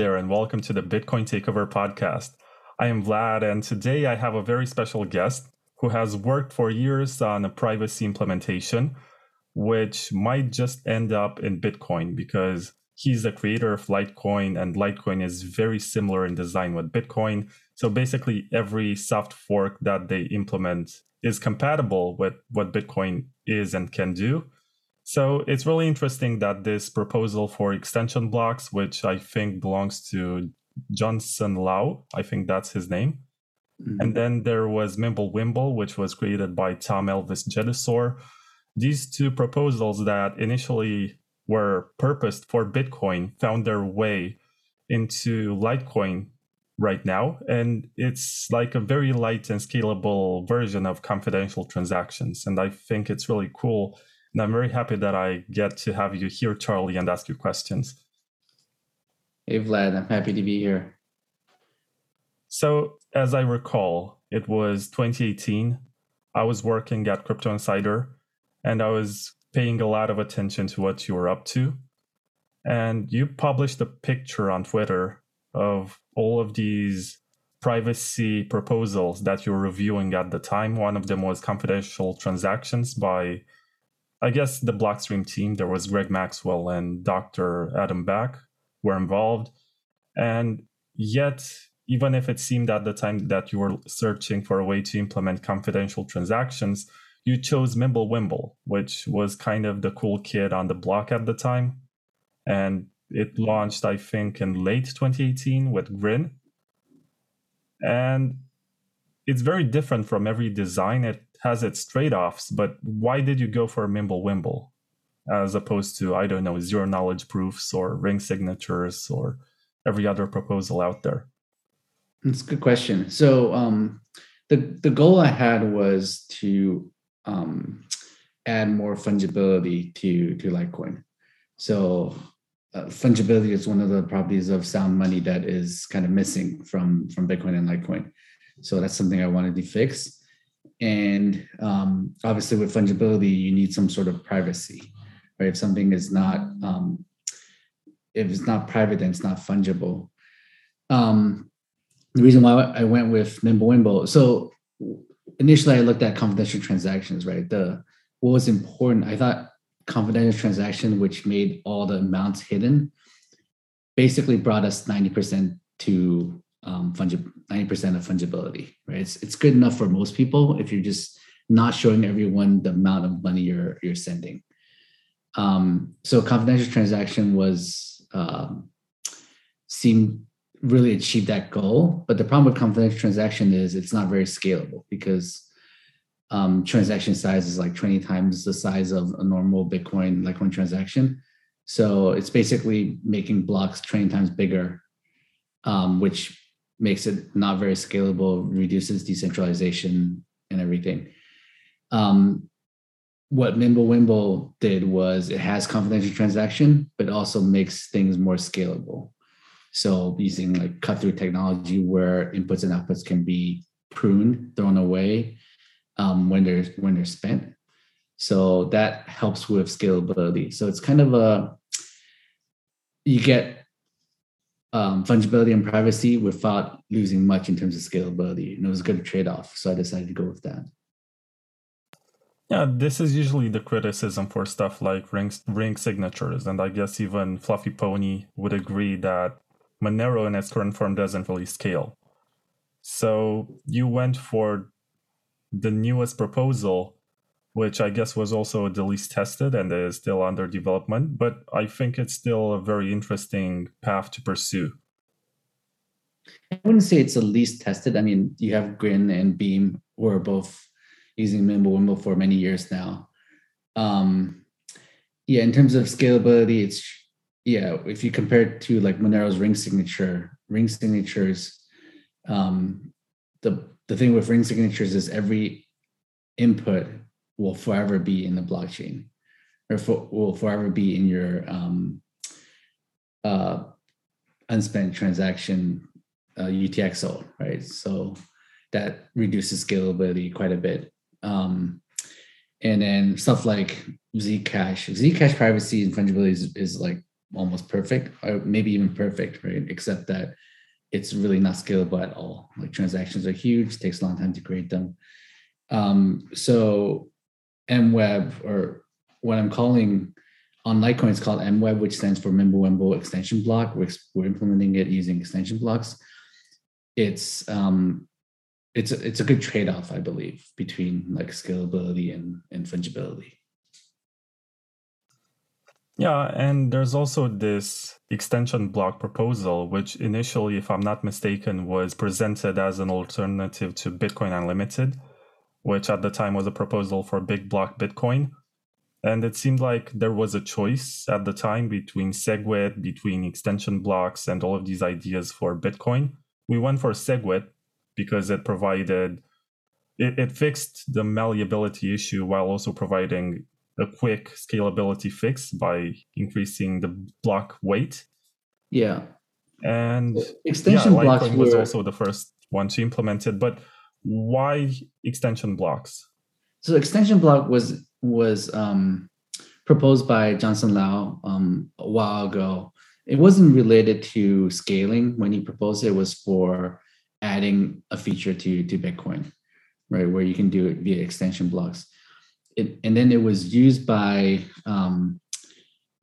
There, and welcome to the Bitcoin Takeover podcast. I am Vlad, and today I have a very special guest who has worked for years on a privacy implementation, which might just end up in Bitcoin because he's the creator of Litecoin, and Litecoin is very similar in design with Bitcoin. So basically, every soft fork that they implement is compatible with what Bitcoin is and can do. So it's really interesting that this proposal for extension blocks, which I think belongs to Johnson Lau, I think that's his name. Mm-hmm. And then there was Mimblewimble, which was created by Tom Elvis Jedusor. These two proposals that initially were purposed for Bitcoin found their way into Litecoin right now. And it's like a very light and scalable version of confidential transactions. And I think it's really cool and I'm very happy that I get to have you here, Charlie, and ask you questions. Hey, Vlad, I'm happy to be here. So, as I recall, it was 2018. I was working at Crypto Insider and I was paying a lot of attention to what you were up to. And you published a picture on Twitter of all of these privacy proposals that you were reviewing at the time. One of them was confidential transactions by I guess the Blockstream team, there was Greg Maxwell and Dr. Adam Back were involved. And yet, even if it seemed at the time that you were searching for a way to implement confidential transactions, you chose Mimblewimble, which was kind of the cool kid on the block at the time. And it launched, I think, in late 2018 with Grin. And it's very different from every design it has its trade-offs, but why did you go for Mimblewimble as opposed to I don't know zero knowledge proofs or ring signatures or every other proposal out there? That's a good question. So um, the the goal I had was to um, add more fungibility to to Litecoin. So uh, fungibility is one of the properties of sound money that is kind of missing from from Bitcoin and Litecoin. So that's something I wanted to fix. And um, obviously, with fungibility, you need some sort of privacy, right? If something is not, um, if it's not private, then it's not fungible. Um, the reason why I went with Mimblewimble, so initially I looked at confidential transactions, right? The what was important, I thought confidential transaction, which made all the amounts hidden, basically brought us 90% to um, 90% of fungibility, right? It's, it's good enough for most people if you're just not showing everyone the amount of money you're, you're sending. Um, so confidential transaction was, um, seemed really achieve that goal. But the problem with confidential transaction is it's not very scalable because um, transaction size is like 20 times the size of a normal Bitcoin Litecoin transaction. So it's basically making blocks 20 times bigger, um, which makes it not very scalable, reduces decentralization and everything. Um, what Mimblewimble did was it has confidential transaction, but also makes things more scalable. So using like cut through technology where inputs and outputs can be pruned, thrown away um, when they're when they're spent. So that helps with scalability. So it's kind of a you get um, fungibility and privacy without losing much in terms of scalability. And it was a good trade off. So I decided to go with that. Yeah, this is usually the criticism for stuff like ring, ring signatures. And I guess even Fluffy Pony would agree that Monero in its current form doesn't really scale. So you went for the newest proposal which I guess was also the least tested and is still under development. But I think it's still a very interesting path to pursue. I wouldn't say it's the least tested. I mean, you have Grin and Beam who are both using Mimblewimble for many years now. Um, yeah, in terms of scalability, it's yeah. If you compare it to like Monero's ring signature, ring signatures, um, the the thing with ring signatures is every input will forever be in the blockchain or for, will forever be in your um, uh, unspent transaction uh, UTXO, right? So that reduces scalability quite a bit. Um, and then stuff like Zcash, Zcash privacy and fungibility is, is like almost perfect, or maybe even perfect, right? Except that it's really not scalable at all. Like transactions are huge, takes a long time to create them. Um, so MWeb, or what I'm calling on Litecoin, it's called MWeb, which stands for Mimblewimble Extension Block. We're, we're implementing it using extension blocks. It's um, it's a, it's a good trade-off, I believe, between like scalability and, and fungibility. Yeah, and there's also this extension block proposal, which initially, if I'm not mistaken, was presented as an alternative to Bitcoin Unlimited, which at the time was a proposal for Big Block Bitcoin. And it seemed like there was a choice at the time between SegWit, between extension blocks, and all of these ideas for Bitcoin. We went for SegWit because it provided it, it fixed the malleability issue while also providing a quick scalability fix by increasing the block weight. Yeah. And extension yeah, blocks were... was also the first one to implement it. But why extension blocks? So extension block was was um, proposed by Johnson Lau um, a while ago. It wasn't related to scaling when he proposed it. it was for adding a feature to to Bitcoin, right, where you can do it via extension blocks. It, and then it was used by um,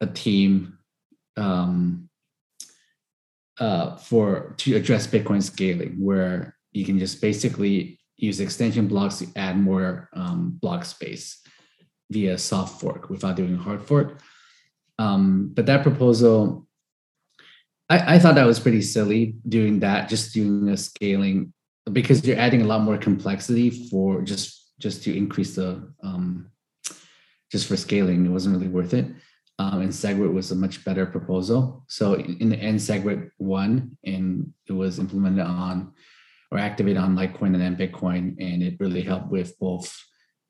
a team um, uh, for to address Bitcoin scaling, where you can just basically use extension blocks to add more um, block space via soft fork without doing a hard fork. Um, but that proposal I, I thought that was pretty silly doing that, just doing a scaling because you're adding a lot more complexity for just just to increase the um, just for scaling. It wasn't really worth it. Um, and SegWit was a much better proposal. So in the end, SegWit won, and it was implemented on or activated on Litecoin and then Bitcoin, and it really helped with both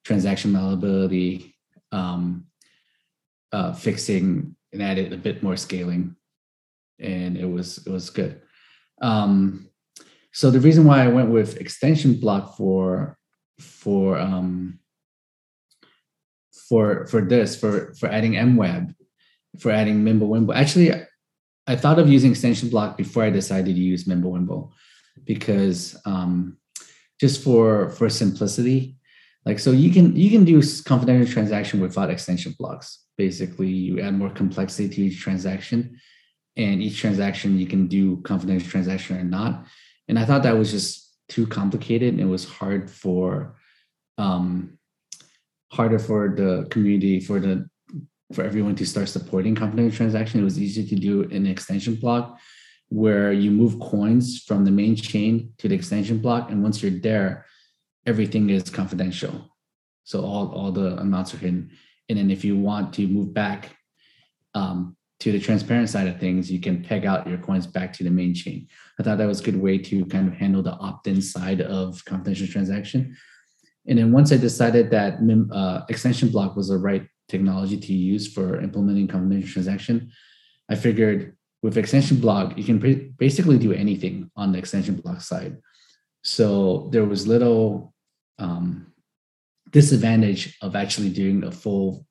transaction malleability, um, uh, fixing, and added a bit more scaling and it was it was good. Um, so the reason why I went with extension block for for um, for for this for for adding MWeb for adding Mimblewimble. Actually, I thought of using extension block before I decided to use Mimblewimble because um, just for for simplicity. Like so, you can you can do confidential transaction without extension blocks. Basically, you add more complexity to each transaction, and each transaction you can do confidential transaction or not. And I thought that was just too complicated and it was hard for um, harder for the community for the for everyone to start supporting confidential transaction. It was easy to do an extension block where you move coins from the main chain to the extension block, and once you're there, everything is confidential. So all, all the amounts are hidden. And then if you want to move back um, to the transparent side of things, you can peg out your coins back to the main chain. I thought that was a good way to kind of handle the opt-in side of confidential transaction. And then once I decided that uh, extension block was the right technology to use for implementing confidential transaction, I figured with extension block, you can pre- basically do anything on the extension block side. So there was little um, disadvantage of actually doing a full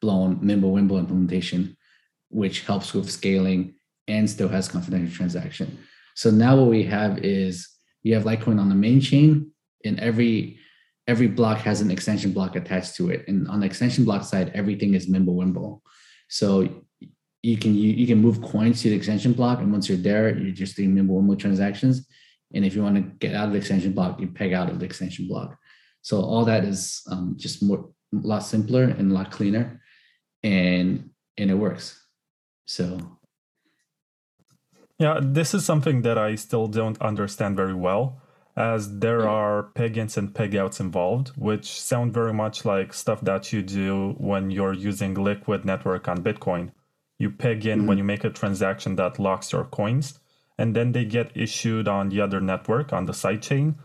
blown Mimblewimble implementation which helps with scaling and still has confidential transaction. So now what we have is you have Litecoin on the main chain, and every every block has an extension block attached to it. And on the extension block side, everything is Mimblewimble. So you can you, you can move coins to the extension block, and once you're there, you're just doing Mimblewimble transactions. And if you want to get out of the extension block, you peg out of the extension block. So all that is um, just more a lot simpler and a lot cleaner, and and it works. So, yeah, this is something that I still don't understand very well, as there are peg-ins and peg-outs involved, which sound very much like stuff that you do when you're using Liquid Network on Bitcoin. You peg in mm-hmm. when you make a transaction that locks your coins, and then they get issued on the other network on the sidechain.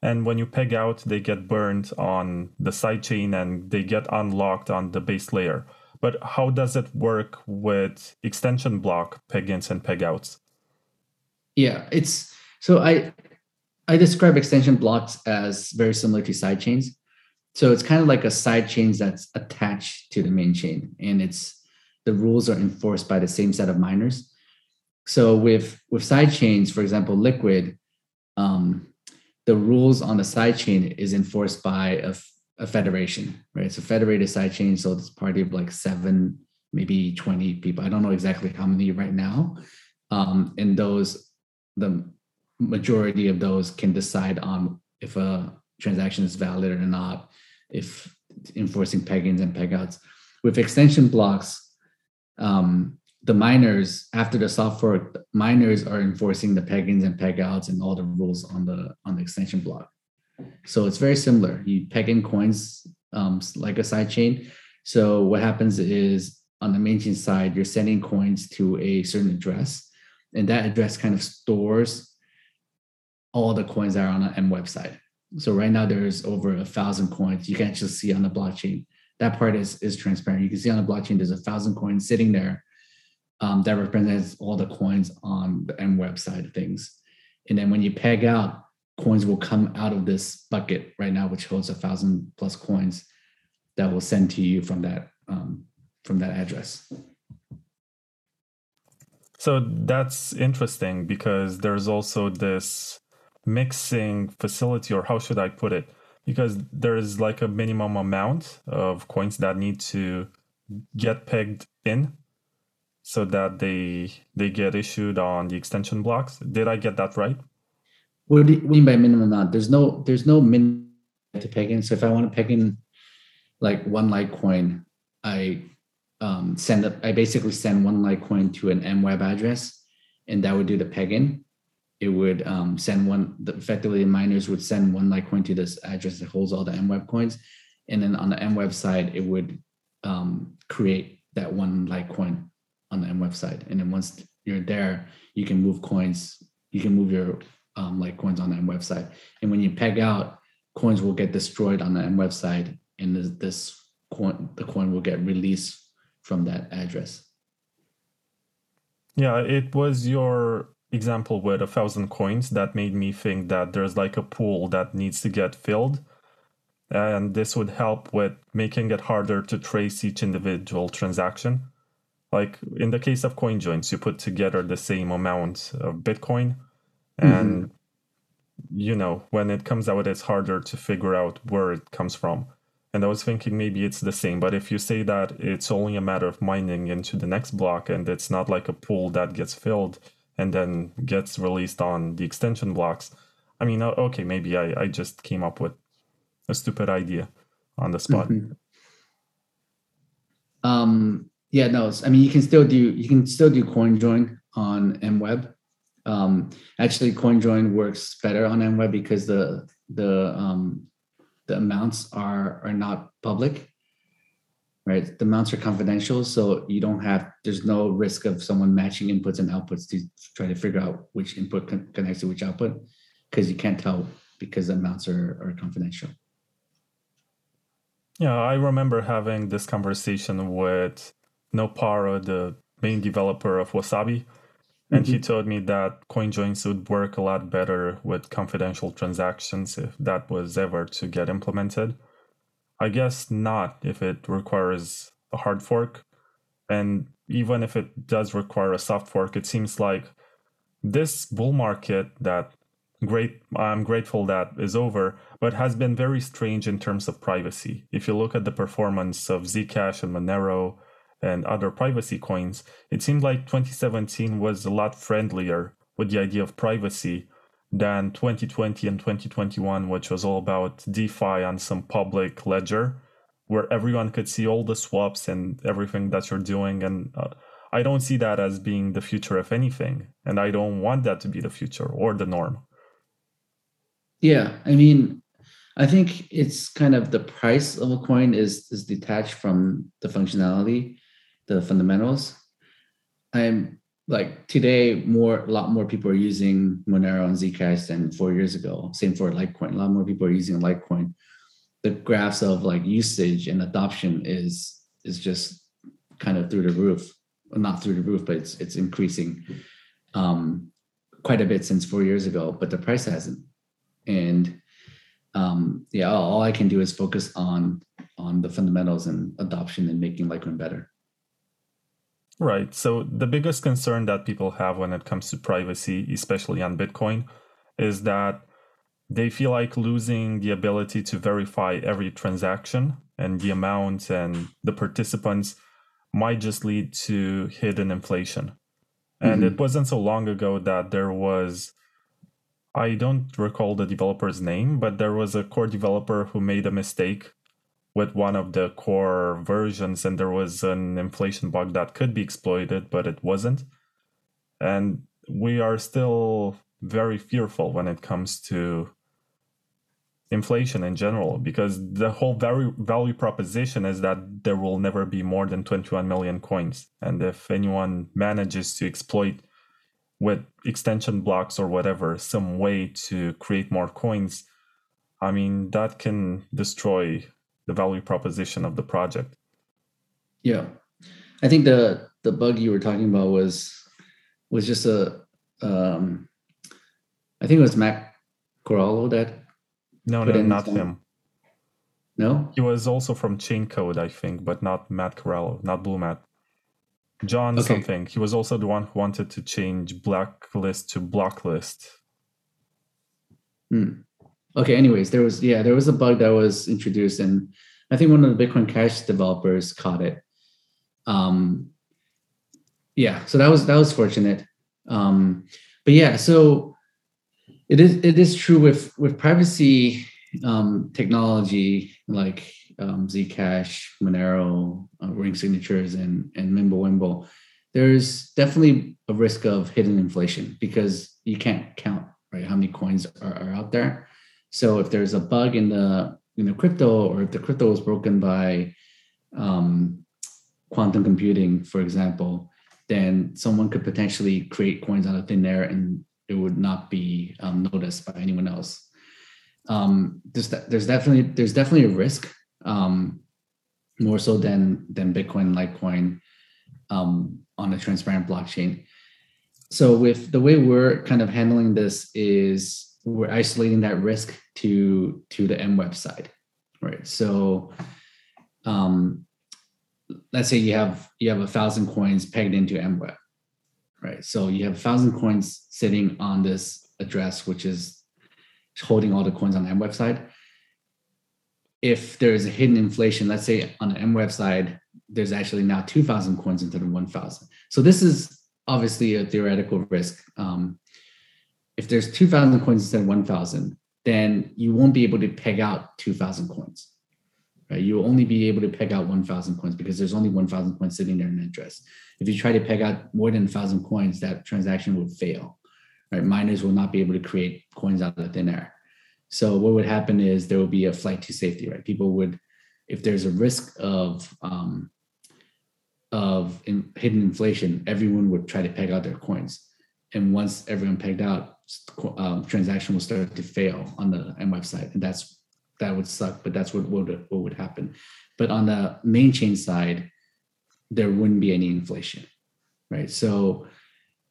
And when you peg out, they get burned on the sidechain and they get unlocked on the base layer but how does it work with extension block peg-ins and peg-outs? Yeah, it's so I I describe extension blocks as very similar to side chains. So it's kind of like a side chain that's attached to the main chain, and it's the rules are enforced by the same set of miners. So with with side chains, for example, Liquid, um, the rules on the side chain is enforced by a, a federation, right? It's a federated side chain, so it's party of like seven, maybe twenty people. I don't know exactly how many right now. Um, and those, the majority of those can decide on if a transaction is valid or not, if enforcing peg-ins and peg-outs. With extension blocks, um, the miners after the soft fork, miners are enforcing the peg-ins and peg-outs and all the rules on the on the extension block. So it's very similar. You peg in coins um, like a side chain. So what happens is on the main chain side, you're sending coins to a certain address, and that address kind of stores all the coins that are on the MWeb side. So right now there's over a thousand coins. You can just see on the blockchain. That part is is transparent. You can see on the blockchain there's a thousand coins sitting there um, that represents all the coins on the MWeb side things. And then when you peg out, coins will come out of this bucket right now, which holds a thousand plus coins that will send to you from that um, from that address. So that's interesting because there's also this mixing facility, or how should I put it? Because there's like a minimum amount of coins that need to get pegged in so that they they get issued on the extension blocks. Did I get that right? What do you mean by minimum amount? There's no there's no min to peg in. So if I want to peg in like one Litecoin, I um, send up, I basically send one Litecoin to an MWeb address, and that would do the peg in. It would um, send one. Effectively, the miners would send one Litecoin to this address that holds all the MWeb coins, and then on the MWeb side, it would um, create that one Litecoin on the MWeb website. And then once you're there, you can move coins. You can move your um, like coins on the MWeb side. And when you peg out, coins will get destroyed on the MWeb side, and this, this coin, the coin will get released from that address. Yeah, it was your example with a thousand coins that made me think that there's like a pool that needs to get filled. And this would help with making it harder to trace each individual transaction. Like in the case of coin CoinJoins, you put together the same amount of Bitcoin, and mm-hmm. you know when it comes out, it's harder to figure out where it comes from. And I was thinking maybe it's the same, but if you say that it's only a matter of mining into the next block and it's not like a pool that gets filled and then gets released on the extension blocks, I mean, okay, maybe I, I just came up with a stupid idea on the spot. Mm-hmm. Um, yeah, no, I mean you can still do you can still do CoinJoin on MWeb. Um, actually, CoinJoin works better on MWeb because the the um, the amounts are are not public, right? The amounts are confidential, so you don't have there's no risk of someone matching inputs and outputs to try to figure out which input con- connects to which output because you can't tell because the amounts are, are confidential. Yeah, I remember having this conversation with Nopara, the main developer of Wasabi, and mm-hmm. he told me that CoinJoins would work a lot better with confidential transactions if that was ever to get implemented. I guess not if it requires a hard fork. And even if it does require a soft fork, it seems like this bull market that great I'm grateful that is over, but has been very strange in terms of privacy. If you look at the performance of Zcash and Monero and other privacy coins, it seemed like 2017 was a lot friendlier with the idea of privacy than 2020 and 2021, which was all about DeFi on some public ledger where everyone could see all the swaps and everything that you're doing. And uh, I don't see that as being the future of anything. And I don't want that to be the future or the norm. Yeah. I mean, I think it's kind of the price of a coin is is detached from the functionality the fundamentals. I'm like today, more a lot more people are using Monero and Zcash than four years ago. Same for Litecoin. A lot more people are using Litecoin. The graphs of like usage and adoption is is just kind of through the roof. Well, not through the roof, but it's it's increasing um, quite a bit since four years ago. But the price hasn't. And um, yeah, all, all I can do is focus on on the fundamentals and adoption and making Litecoin better. Right. So the biggest concern that people have when it comes to privacy, especially on Bitcoin, is that they feel like losing the ability to verify every transaction and the amount and the participants might just lead to hidden inflation. And mm-hmm. it wasn't so long ago that there was, I don't recall the developer's name, but there was a core developer who made a mistake with one of the core versions, and there was an inflation bug that could be exploited, but it wasn't. And we are still very fearful when it comes to inflation in general because the whole value value proposition is that there will never be more than 21 million coins and if anyone manages to exploit with extension blocks or whatever some way to create more coins i mean that can destroy the value proposition of the project yeah i think the the bug you were talking about was was just a um i think it was matt corallo that no, no, not him. No, he was also from Chaincode, I think, but not Matt Corallo, not Blue Matt. John okay. something. He was also the one who wanted to change blacklist to blocklist. Hmm. Okay. Anyways, there was yeah, there was a bug that was introduced, and I think one of the Bitcoin Cash developers caught it. Um, yeah, so that was that was fortunate. Um, but yeah, so it is it is true with with privacy um, technology like um, Zcash, Monero, uh, ring signatures, and and Mimblewimble. There's definitely a risk of hidden inflation because you can't count right how many coins are, are out there. So if there's a bug in the in the crypto, or if the crypto is broken by um, quantum computing, for example, then someone could potentially create coins out of thin air and it would not be um, noticed by anyone else. Um, there's, there's definitely there's definitely a risk, um, more so than than Bitcoin, Litecoin, um, on a transparent blockchain. So with the way we're kind of handling this is we're isolating that risk to to the MWeb side, right? So um, let's say you have you have a thousand coins pegged into MWeb right? So you have a thousand coins sitting on this address, which is holding all the coins on the MWeb side. If there is a hidden inflation, let's say on the MWeb side, there's actually now 2,000 coins instead of 1,000. So this is obviously a theoretical risk. Um, if there's 2,000 coins instead of 1,000, then you won't be able to peg out 2,000 coins. Right? You'll only be able to peg out 1,000 coins because there's only 1,000 coins sitting there in address. If you try to peg out more than 1,000 coins, that transaction would fail. Right? Miners will not be able to create coins out of thin air. So what would happen is there would be a flight to safety. Right? People would, if there's a risk of um, of in, hidden inflation, everyone would try to peg out their coins. And once everyone pegged out, um, transaction will start to fail on the MWeb side, and that's that would suck, but that's what would what would happen. But on the main chain side, there wouldn't be any inflation, right? So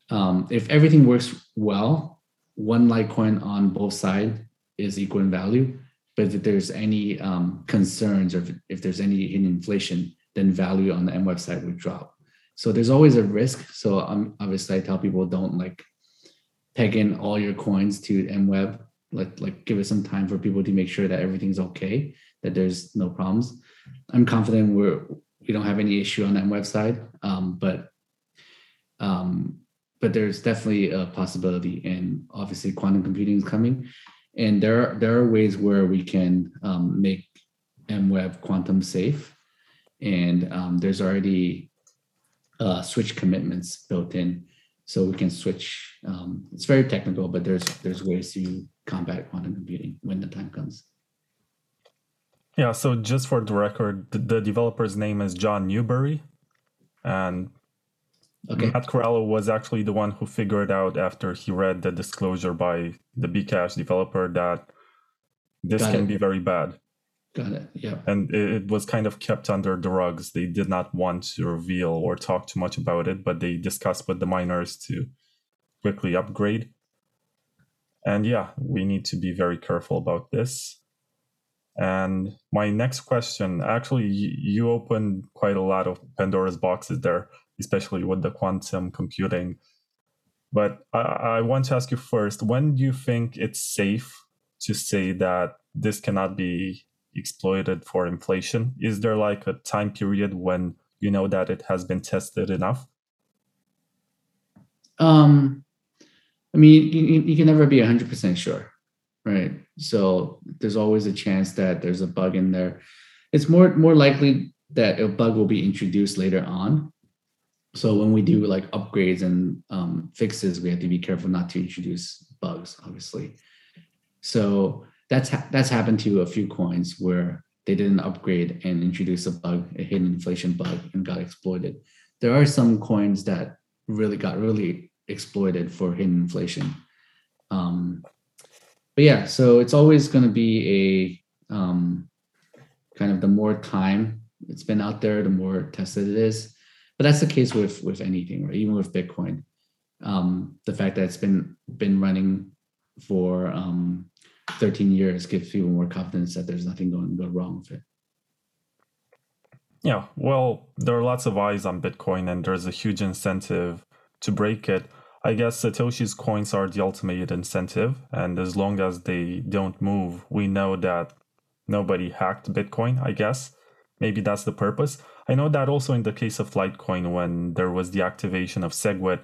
um, if everything works well, one Litecoin on both sides is equal in value. But if there's any um, concerns or if, if there's any hidden inflation, then value on the MWeb side would drop. So there's always a risk. So um, obviously, I tell people don't like peg in all your coins to MWeb let like give it some time for people to make sure that everything's okay, that there's no problems. I'm confident we're we don't have any issue on that website, um, but um, but there's definitely a possibility, and obviously quantum computing is coming, and there are there are ways where we can um, make MWeb quantum safe, and um, there's already uh, switch commitments built in so we can switch. Um, it's very technical, but there's there's ways to combat quantum computing when the time comes. Yeah. So just for the record, the, the developer's name is John Newbery, and okay. Matt Corallo was actually the one who figured out after he read the disclosure by the Bcash developer that this Got can it. be very bad. Got it. Yeah. And it, was kind of kept under the rugs. They did not want to reveal or talk too much about it, but they discussed with the miners to quickly upgrade. And yeah, we need to be very careful about this. And my next question actually, you opened quite a lot of Pandora's boxes there, especially with the quantum computing. But I, I want to ask you first when do you think it's safe to say that this cannot be exploited for inflation? Is there like a time period when you know that it has been tested enough? Um, I mean, you, you can never be 100% sure, right? So there's always a chance that there's a bug in there. It's more more likely that a bug will be introduced later on. So when we do like upgrades and um, fixes, we have to be careful not to introduce bugs, obviously. So that's ha- that's happened to a few coins where they didn't upgrade and introduce a bug, a hidden inflation bug, and got exploited. There are some coins that really got really exploited for hidden inflation. Um, but yeah, so it's always going to be a um, kind of the more time it's been out there, the more tested it is. But that's the case with with anything, right? Even with Bitcoin, um, the fact that it's been been running for um, 13 years gives people more confidence that there's nothing going to go wrong with it. Yeah, well, there are lots of eyes on Bitcoin, and there's a huge incentive to break it. I guess Satoshi's coins are the ultimate incentive, and as long as they don't move, we know that nobody hacked Bitcoin, I guess. Maybe that's the purpose. I know that also in the case of Litecoin, when there was the activation of SegWit,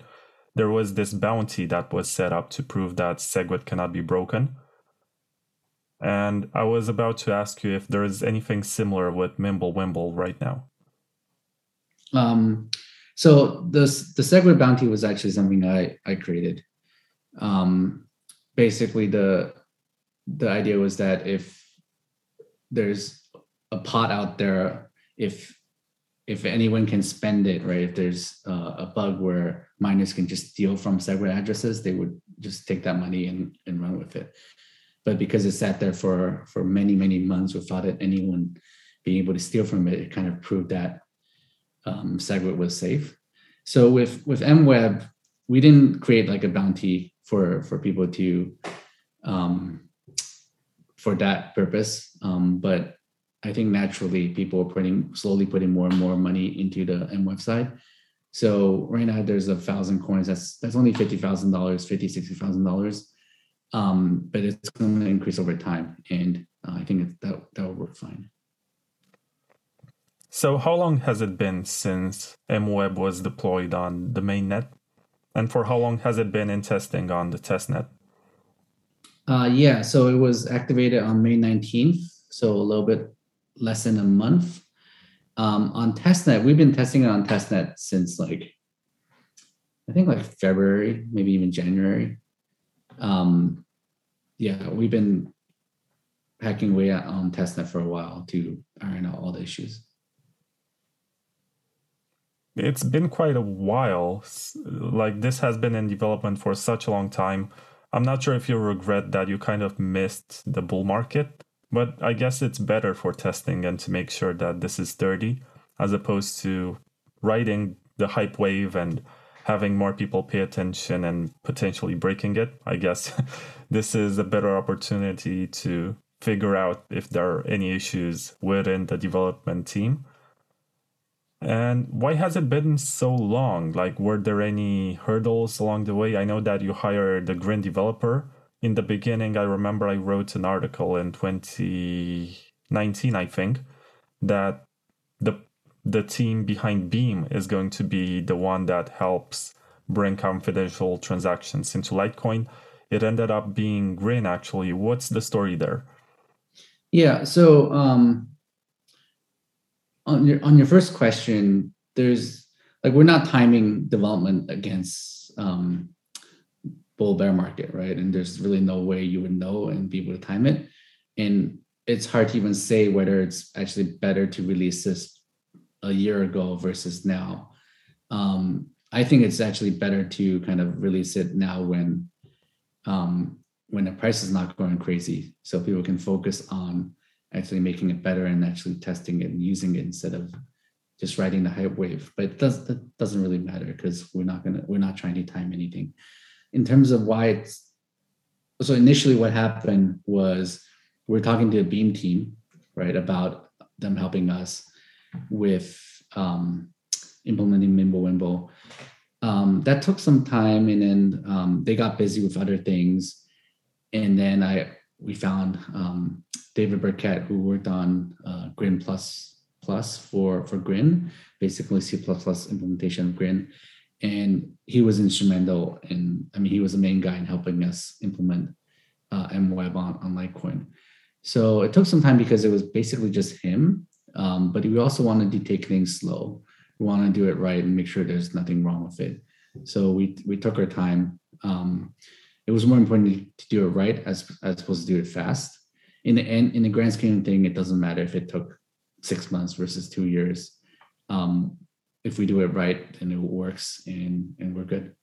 there was this bounty that was set up to prove that SegWit cannot be broken. And I was about to ask you if there is anything similar with Mimblewimble right now. Um, so the the SegWit bounty was actually something I I created. Um, basically, the the idea was that if there's a pot out there, if if anyone can spend it, right? If there's uh, a bug where miners can just steal from SegWit addresses, they would just take that money and, and run with it but because it sat there for for many many months without it, anyone being able to steal from it, it kind of proved that um, SegWit was safe. So with with MWeb, we didn't create like a bounty for for people to um, for that purpose, um, but I think naturally people are putting slowly putting more and more money into the MWeb side. So right now there's a thousand coins. That's that's only fifty thousand dollars, fifty sixty thousand dollars um, but it's going to increase over time, and uh, I think that that will work fine. So, how long has it been since MWeb was deployed on the mainnet, and for how long has it been in testing on the testnet? Uh, yeah, so it was activated on May 19th, so a little bit less than a month. Um, on testnet, we've been testing it on testnet since like I think like February, maybe even January um, yeah, we've been hacking away on testnet for a while to iron out all the issues. It's been quite a while. Like this has been in development for such a long time. I'm not sure if you regret that you kind of missed the bull market, but I guess it's better for testing and to make sure that this is sturdy as opposed to riding the hype wave and having more people pay attention and potentially breaking it. I guess this is a better opportunity to figure out if there are any issues within the development team. And why has it been so long? Like, were there any hurdles along the way? I know that you hired a Grin developer. In the beginning, I remember I wrote an article in 2019, I think, that the the team behind Beam is going to be the one that helps bring confidential transactions into Litecoin. It ended up being Grin, actually. What's the story there? Yeah, so um, on your on your first question, there's like we're not timing development against um, bull bear market, right? And there's really no way you would know and be able to time it. And it's hard to even say whether it's actually better to release this a year ago versus now. Um, I think it's actually better to kind of release it now when um, when the price is not going crazy, so people can focus on actually making it better and actually testing it and using it instead of just riding the hype wave. But it does that doesn't really matter because we're not gonna we're not trying to time anything. In terms of why it's so initially what happened was we're talking to a Beam team, right, about them helping us with um, implementing Mimblewimble. Um, that took some time, and then um, they got busy with other things. And then I we found um, David Burkett, who worked on uh, Grin Plus Plus for for Grin, basically C++ implementation of Grin, and he was instrumental in. I mean, he was the main guy in helping us implement uh, MWeb on, on Litecoin. So it took some time because it was basically just him, um, but we also wanted to take things slow. We want to do it right and make sure there's nothing wrong with it. So we we took our time. Um, it was more important to do it right as as opposed to do it fast. In the end, in the grand scheme of thing, it doesn't matter if it took six months versus two years. Um, if we do it right, then it works and and we're good.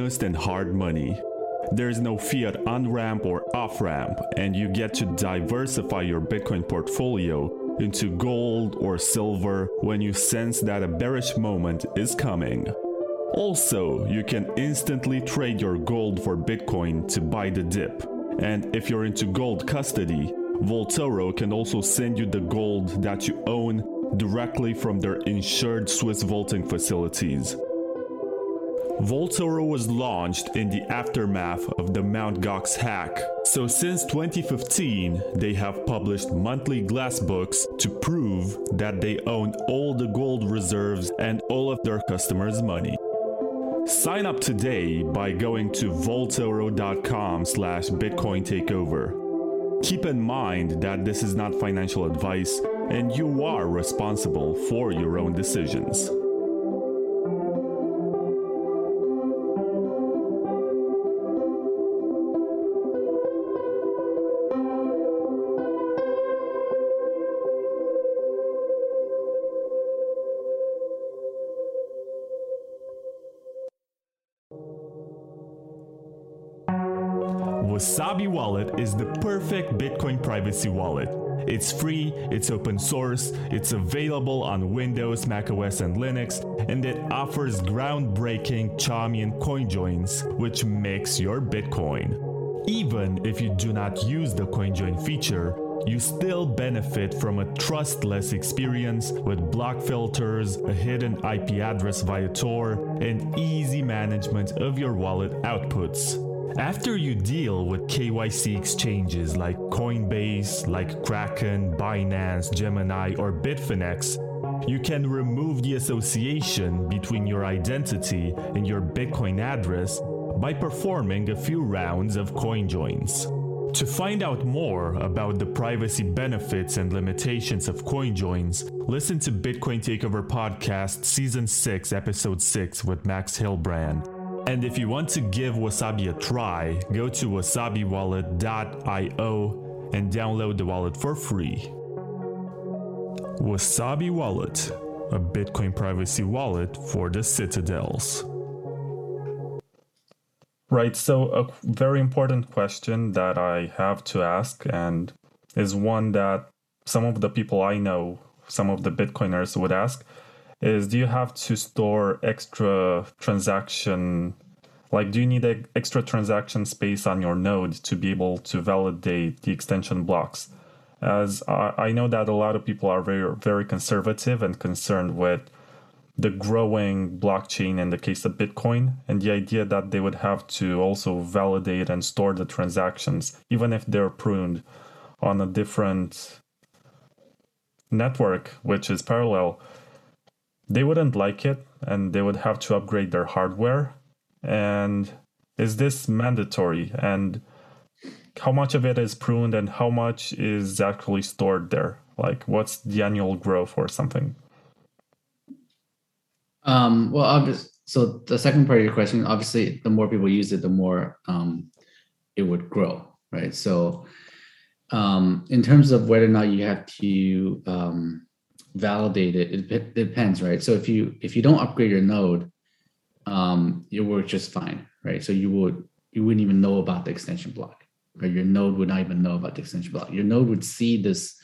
Honest and hard money. There's no fiat on ramp or off ramp, and you get to diversify your Bitcoin portfolio into gold or silver when you sense that a bearish moment is coming. Also, you can instantly trade your gold for Bitcoin to buy the dip. And if you're into gold custody, Vaultoro can also send you the gold that you own directly from their insured Swiss vaulting facilities. Vaultoro was launched in the aftermath of the Mt. Gox hack, so since 2015, they have published monthly glass books to prove that they own all the gold reserves and all of their customers' money. Sign up today by going to vaultoro.com slash bitcoin takeover. Keep in mind that this is not financial advice and you are responsible for your own decisions. Wallet is the perfect Bitcoin privacy wallet. It's free, it's open source, it's available on Windows, macOS, and Linux, and it offers groundbreaking Chaumian coin joins, which makes your Bitcoin. Even if you do not use the CoinJoin feature, you still benefit from a trustless experience with block filters, a hidden IP address via Tor, and easy management of your wallet outputs. After you deal with KYC exchanges like Coinbase, like Kraken, Binance, Gemini, or Bitfinex, you can remove the association between your identity and your Bitcoin address by performing a few rounds of coin joins. To find out more about the privacy benefits and limitations of coin joins, listen to Bitcoin Takeover Podcast Season 6, Episode 6 with Max Hillebrand. And if you want to give Wasabi a try, go to wasabiwallet.io and download the wallet for free. Wasabi Wallet, a Bitcoin privacy wallet for the citadels. Right. So, a very important question that I have to ask, and is one that some of the people I know, some of the Bitcoiners would ask is do you have to store extra transaction like do you need a extra transaction space on your node to be able to validate the extension blocks? As I, I know that a lot of people are very very conservative and concerned with the growing blockchain in the case of bitcoin and the idea that they would have to also validate and store the transactions even if they're pruned on a different network which is parallel they wouldn't like it and they would have to upgrade their hardware. And is this mandatory? And how much of it is pruned and how much is actually stored there? Like, what's the annual growth or something? Um, well, obviously, so the second part of your question, obviously, the more people use it, the more um, it would grow, right? So um, in terms of whether or not you have to um, validate it, it, depends, right? So if you if you don't upgrade your node, um, it works just fine, right? So you would you wouldn't even know about the extension block, right? your node would not even know about the extension block. Your node would see this,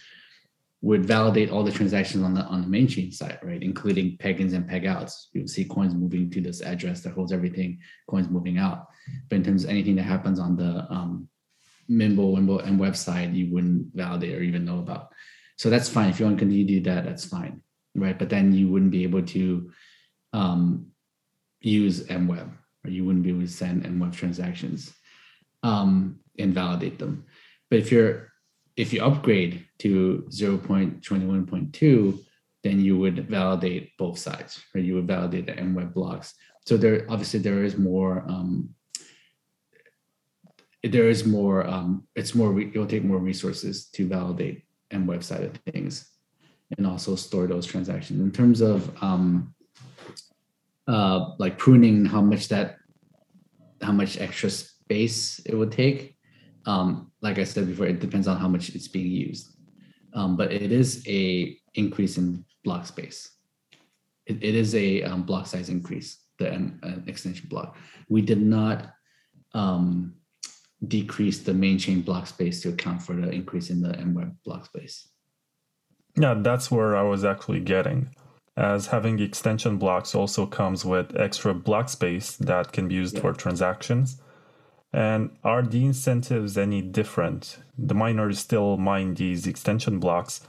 would validate all the transactions on the on the main chain side, right? Including peg-ins and peg-outs. You would see coins moving to this address that holds everything, coins moving out. But in terms of anything that happens on the um, Mimble, Wimble, and website, you wouldn't validate or even know about. So that's fine. If you want to continue to do that, that's fine, right? But then you wouldn't be able to um, use MWeb, or you wouldn't be able to send MWeb transactions um, and validate them. But if you're if you upgrade to 0.21.2, then you would validate both sides, right? you would validate the MWeb blocks. So there obviously there is more um, there is more um, it's more it will take more resources to validate MWeb side of things and also store those transactions. In terms of um, uh, like pruning how much that how much extra space it would take um, like i said before it depends on how much it's being used. Um, but it is a increase in block space. It, it is a um, block size increase the uh, extension block. We did not um, decrease the main chain block space to account for the increase in the MWeb block space. Yeah, that's where I was actually getting. As having extension blocks also comes with extra block space that can be used yeah. for transactions. And are the incentives any different? The miners still mine these extension blocks,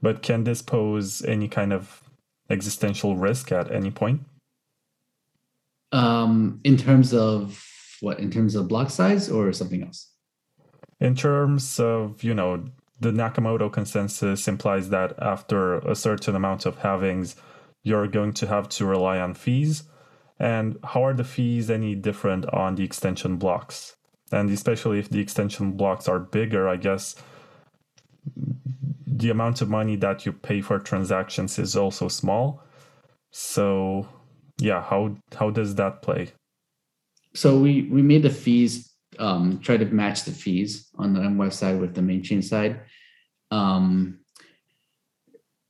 but can this pose any kind of existential risk at any point? Um, in terms of what in terms of block size or something else? In terms of, you know, the Nakamoto consensus implies that after a certain amount of halvings, you're going to have to rely on fees. And how are the fees any different on the extension blocks? And especially if the extension blocks are bigger, I guess the amount of money that you pay for transactions is also small. So, yeah, how how does that play? So we we made the fees um, try to match the fees on the MWeb side with the main chain side. Um,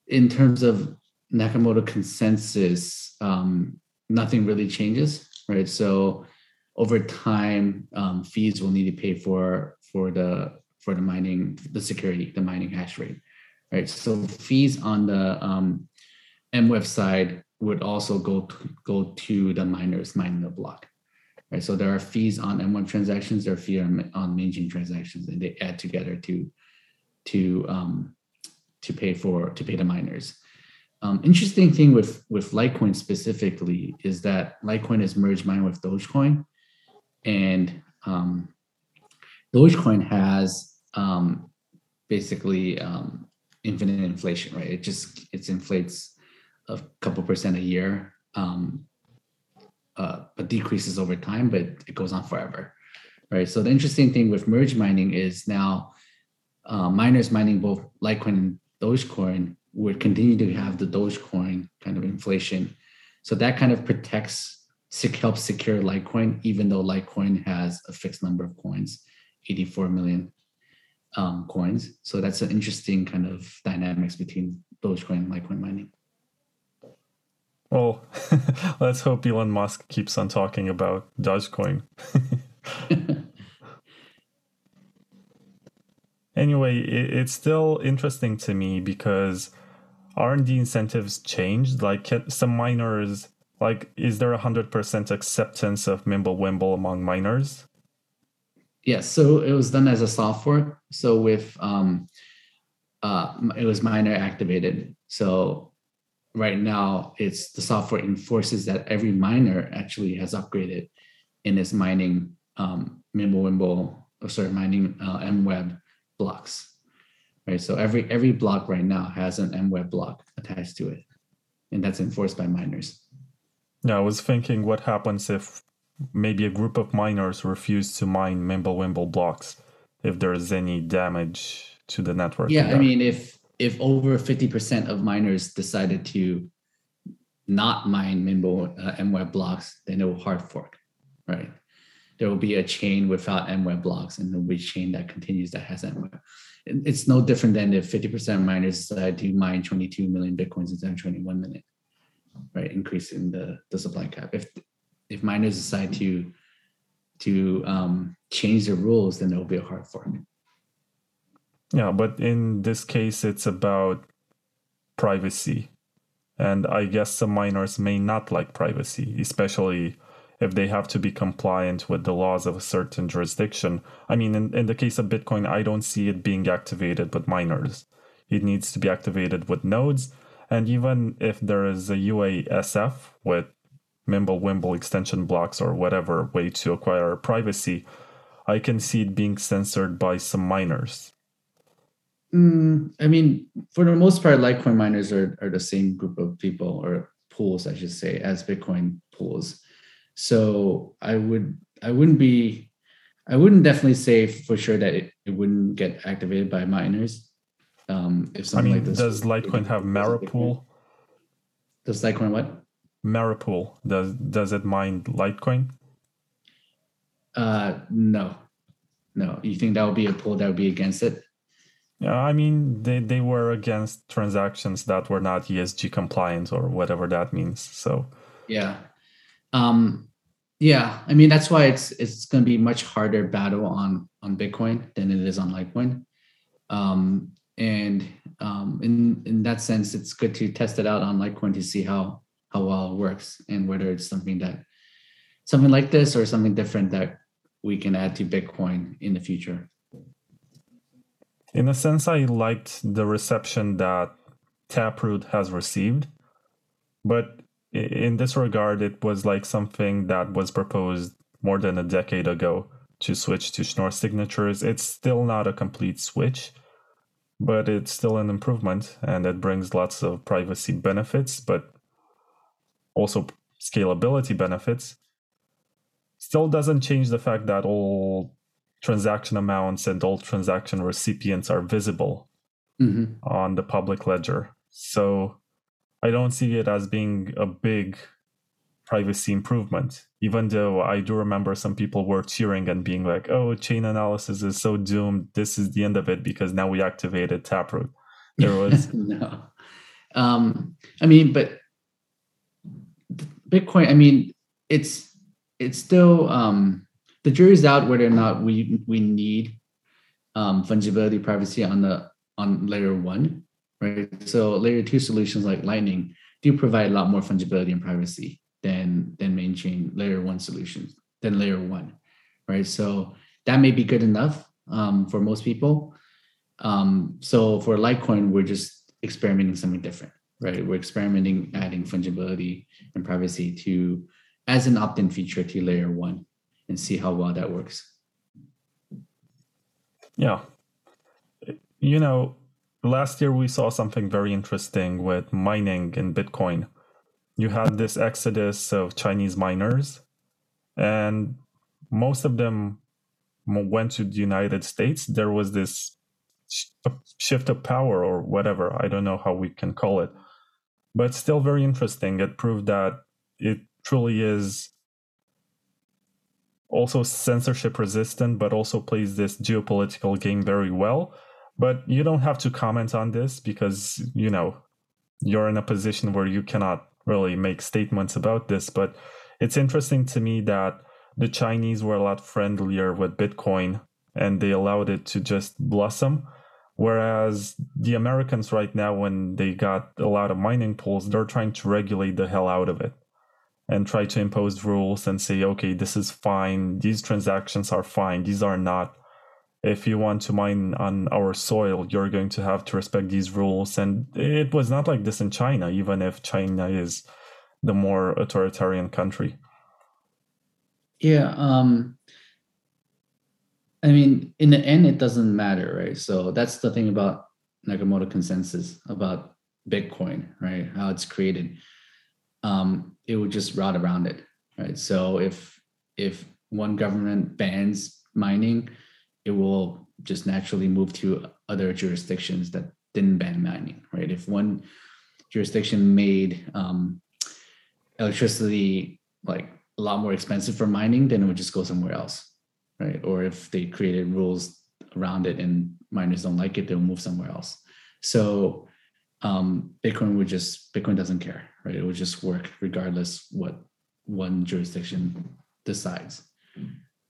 in terms of Nakamoto consensus, um, nothing really changes, right? So over time, um, fees will need to pay for for the for the mining, the security, the mining hash rate, right? So fees on the um, MWeb side would also go to, go to the miners mining the block right? So there are fees on MWeb transactions, there are fees on, on transactions, and they add together to to um, to pay for to pay the miners. Um, interesting thing with with Litecoin specifically is that Litecoin is merged mine with Dogecoin, and um, Dogecoin has um, basically um, infinite inflation, right? It just it inflates a couple percent a year. Um, uh, but decreases over time, but it goes on forever, right? So the interesting thing with merge mining is now uh, miners mining both Litecoin and Dogecoin would continue to have the Dogecoin kind of inflation. So that kind of protects, helps secure Litecoin, even though Litecoin has a fixed number of coins, 84 million um, coins. So that's an interesting kind of dynamics between Dogecoin and Litecoin mining. Well, let's hope Elon Musk keeps on talking about Dogecoin. anyway, it's still interesting to me because R&D incentives changed? Like some miners, like is there a hundred percent acceptance of Mimblewimble among miners? Yes, so it was done as a software. So with um, uh, it was miner activated. So right now it's the software enforces that every miner actually has upgraded in its mining um, Mimblewimble or sorry mining uh, MWeb blocks, right? So every every block right now has an MWeb block attached to it, and that's enforced by miners. Yeah, I was thinking what happens if maybe a group of miners refuse to mine Mimblewimble blocks if there is any damage to the network. Yeah, I mean if if over 50% of miners decided to not mine Mimble uh, MWeb blocks, then it will hard fork, right? there will be a chain without MWeb blocks, and there'll be a chain that continues that has MWeb. It's no different than if 50% miners decide to mine 22 million bitcoins instead of 21 million, right? Increasing the, the supply cap. If if miners decide to to um, change the rules, then there will be a hard fork. Yeah, but in this case, it's about privacy. And I guess some miners may not like privacy, especially if they have to be compliant with the laws of a certain jurisdiction. I mean, in, in the case of Bitcoin, I don't see it being activated with miners. It needs to be activated with nodes. And even if there is a UASF with Mimblewimble extension blocks or whatever way to acquire privacy, I can see it being censored by some miners. Mm, I mean, for the most part, Litecoin miners are, are the same group of people or pools, I should say, as Bitcoin pools. So I would I wouldn't be I wouldn't definitely say for sure that it, it wouldn't get activated by miners. Um, if something I mean, like this does Litecoin have MARA Pool? Does Litecoin what? MARA Pool does does it mine Litecoin? Uh, no, no. You think that would be a pool that would be against it? Yeah, I mean they they were against transactions that were not ESG compliant or whatever that means. So yeah, um, yeah. I mean that's why it's it's going to be much harder battle on on Bitcoin than it is on Litecoin. Um, and um, in in that sense, it's good to test it out on Litecoin to see how how well it works and whether it's something that something like this or something different that we can add to Bitcoin in the future. In a sense, I liked the reception that Taproot has received, but in this regard, it was like something that was proposed more than a decade ago to switch to Schnorr signatures. It's still not a complete switch, but it's still an improvement and it brings lots of privacy benefits, but also scalability benefits, still doesn't change the fact that all transaction amounts and all transaction recipients are visible mm-hmm. on the public ledger. So I don't see it as being a big privacy improvement, even though I do remember some people were cheering and being like, oh, Chainalysis is so doomed. This is the end of it because now we activated Taproot. There was. no. Um, I mean, but Bitcoin, I mean, it's it's still um, the jury's out whether or not we we need um, fungibility privacy on the on layer one, right? So layer two solutions like Lightning do provide a lot more fungibility and privacy than than main chain layer one solutions than layer one, right? So that may be good enough um, for most people. Um, so for Litecoin, we're just experimenting something different right? We're experimenting adding fungibility and privacy to as an opt-in feature to layer one and see how well that works. Yeah. You know, last year we saw something very interesting with mining in Bitcoin. You had this exodus of Chinese miners, and most of them went to the United States. There was this shift of power or whatever. I don't know how we can call it but still very interesting. It proved that it truly is also censorship resistant, but also plays this geopolitical game very well. But you don't have to comment on this because, you know, you're in a position where you cannot really make statements about this. But it's interesting to me that the Chinese were a lot friendlier with Bitcoin and they allowed it to just blossom Whereas the Americans right now, when they got a lot of mining pools, they're trying to regulate the hell out of it and try to impose rules and say, okay, this is fine. These transactions are fine. These are not. If you want to mine on our soil, you're going to have to respect these rules. And it was not like this in China, even if China is the more authoritarian country. Yeah. Um, I mean, in the end, it doesn't matter, right? So that's the thing about Nakamoto consensus about Bitcoin, right? How it's created. Um, it would just route around it, right? So if if one government bans mining, it will just naturally move to other jurisdictions that didn't ban mining, right? If one jurisdiction made um, electricity like a lot more expensive for mining, then it would just go somewhere else, right? Or if they created rules around it and miners don't like it, they'll move somewhere else. So um, Bitcoin would just Bitcoin doesn't care, right? It would just work regardless what one jurisdiction decides,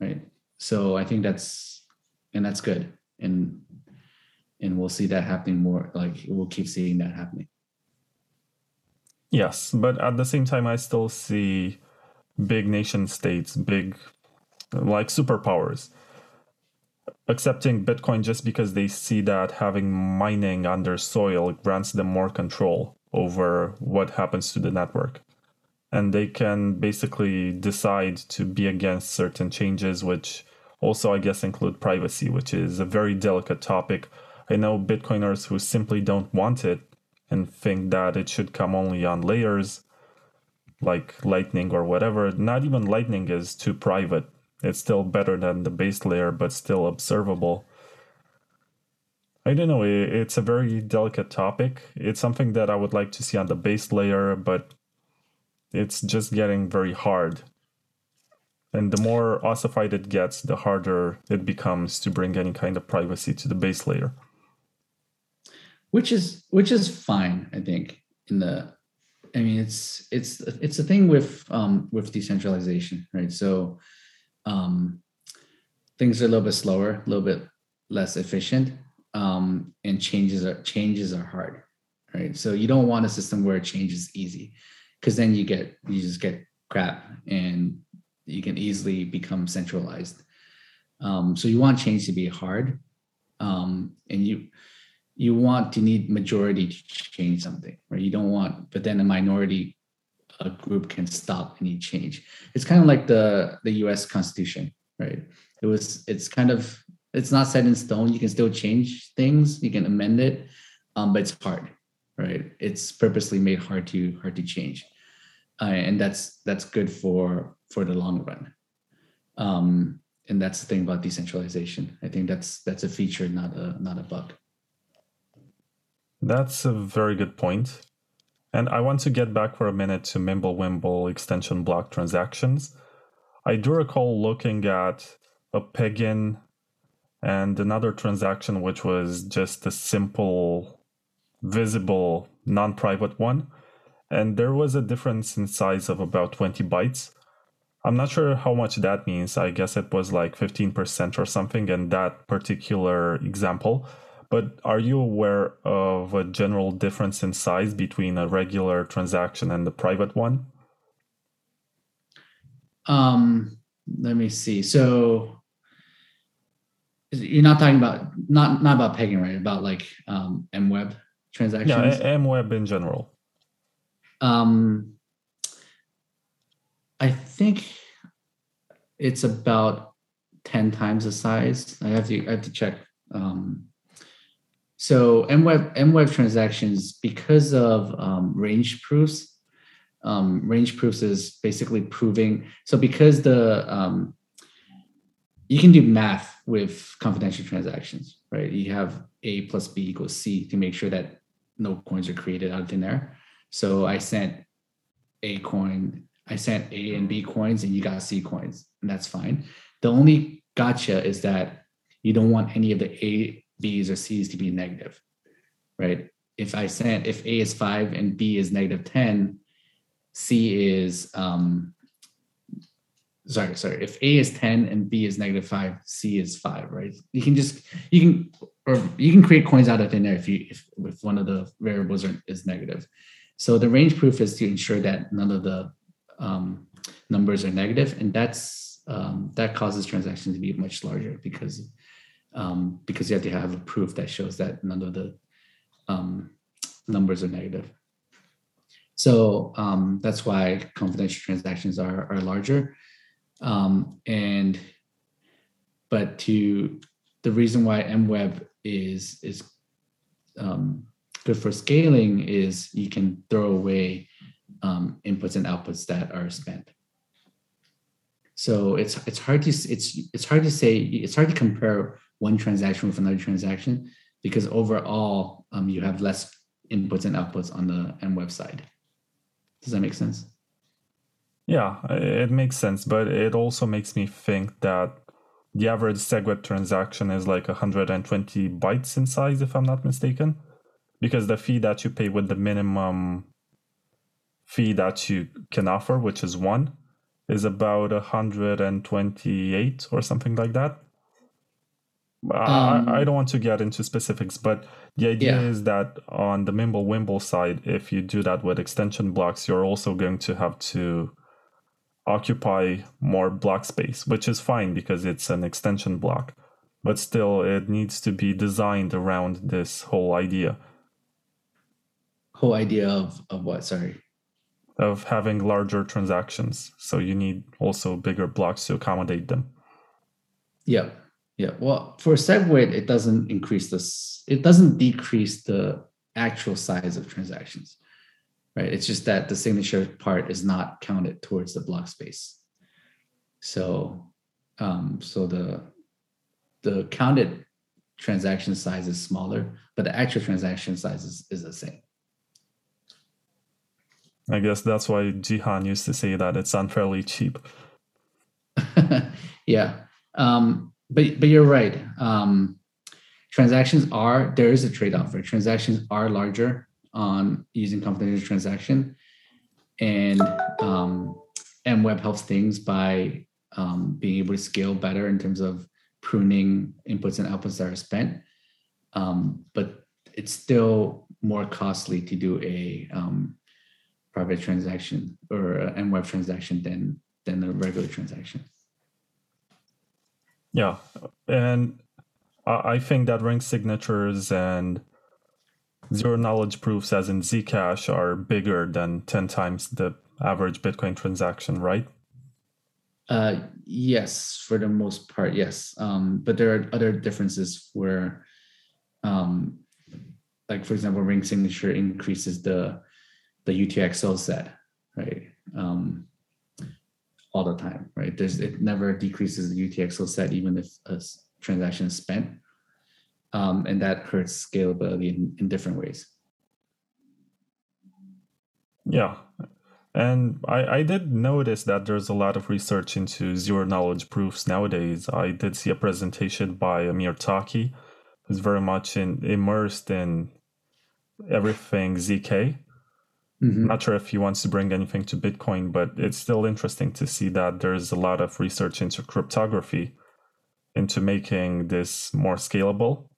right? So I think that's and that's good, and and we'll see that happening more. Like we'll keep seeing that happening. Yes, but at the same time, I still see big nation states, big like superpowers, accepting Bitcoin just because they see that having mining under soil grants them more control over what happens to the network. And they can basically decide to be against certain changes, which also, I guess, include privacy, which is a very delicate topic. I know Bitcoiners who simply don't want it and think that it should come only on layers like Lightning or whatever. Not even Lightning is too private. It's still better than the base layer, but still observable. I don't know, it's a very delicate topic. It's something that I would like to see on the base layer, but it's just getting very hard. And the more ossified it gets, the harder it becomes to bring any kind of privacy to the base layer. Which is which is fine, I think. In the I mean it's it's it's a thing with um with decentralization, right? So um things are a little bit slower, a little bit less efficient um, and changes are changes are hard, right? So you don't want a system where change is easy, because then you get you just get crap and you can easily become centralized. Um, so you want change to be hard, um, and you you want to need majority to change something, right? You don't want, but then a minority a group can stop any change. It's kind of like the the U.S. Constitution, right? It was it's kind of it's not set in stone. You can still change things. You can amend it, um, but it's hard, right? It's purposely made hard to hard to change, uh, and that's that's good for for the long run. Um, and that's the thing about decentralization. I think that's that's a feature, not a not a bug. That's a very good point. And I want to get back for a minute to Mimblewimble extension block transactions. I do recall looking at a peg-in and another transaction which was just a simple visible non-private one. And there was a difference in size of about 20 bytes. I'm not sure how much that means. I guess it was like 15% or something in that particular example but are you aware of a general difference in size between a regular transaction and the private one um let me see so you're not talking about not not about pegging, right? About like um, MWeb transactions. Yeah, MWeb in general. Um, I think it's about ten times the size. I have to I have to check. Um, so MWeb MWeb transactions because of um, range proofs. Um, range proofs is basically proving. So because the um, you can do math with confidential transactions, right? You have A plus B equals C to make sure that no coins are created out of thin air. So I sent A coin, I sent A and B coins, and you got C coins, and that's fine. The only gotcha is that you don't want any of the A, B's, or C's to be negative, right? If I sent, if A is five and B is negative 10, C is um, sorry, sorry. If A is 10 and B is negative five, C is five, right? You can just you can or you can create coins out of thin air if you if if one of the variables are, is negative. So the range proof is to ensure that none of the um, numbers are negative, and that's um, that causes transactions to be much larger because um, because you have to have a proof that shows that none of the um, numbers are negative. So um, that's why confidential transactions are, are larger. Um, and but to the reason why MWeb is is um, good for scaling is you can throw away um, inputs and outputs that are spent. So it's it's hard to it's it's hard to say it's hard to compare one transaction with another transaction because overall um, you have less inputs and outputs on the MWeb side. Does that make sense? Yeah, it makes sense, but it also makes me think that the average SegWit transaction is like 120 bytes in size, if I'm not mistaken, because the fee that you pay with the minimum fee that you can offer, which is one, is about 128 or something like that. Um, I, I, don't want to get into specifics, but the idea yeah. is that on the Mimblewimble side, if you do that with extension blocks, you're also going to have to occupy more block space, which is fine because it's an extension block. But still, it needs to be designed around this whole idea. Whole idea of, of what? Sorry. Of having larger transactions. So you need also bigger blocks to accommodate them. Yeah. Yeah. Well, for SegWit, it doesn't increase this, it doesn't decrease the actual size of transactions right? It's just that the signature part is not counted towards the block space. So, um, so the the counted transaction size is smaller, but the actual transaction size is, is the same. I guess that's why Jihan used to say that it's unfairly cheap. yeah, um, but but you're right. Um, transactions are there is a trade off. Right? Transactions are larger on using confidential transaction. And um, MWeb helps things by um, being able to scale better in terms of pruning inputs and outputs that are spent. Um, but it's still more costly to do a um, private transaction or an MWeb transaction than than a regular transaction. Yeah, and I think that ring signatures and zero knowledge proofs, as in Zcash, are bigger than 10 times the average Bitcoin transaction, right? Uh, yes, for the most part, yes. Um, but there are other differences where, um, like for example, ring signature increases the the UTXO set, right? Um, all the time, right? There's it never decreases the UTXO set even if a transaction is spent um, and that hurts scalability in, in different ways. Yeah. And I, I did notice that there's a lot of research into zero knowledge proofs nowadays. I did see a presentation by Amir Taaki, who's very much in, immersed in everything ZK. Mm-hmm. Not sure if he wants to bring anything to Bitcoin, but it's still interesting to see that there's a lot of research into cryptography, into making this more scalable.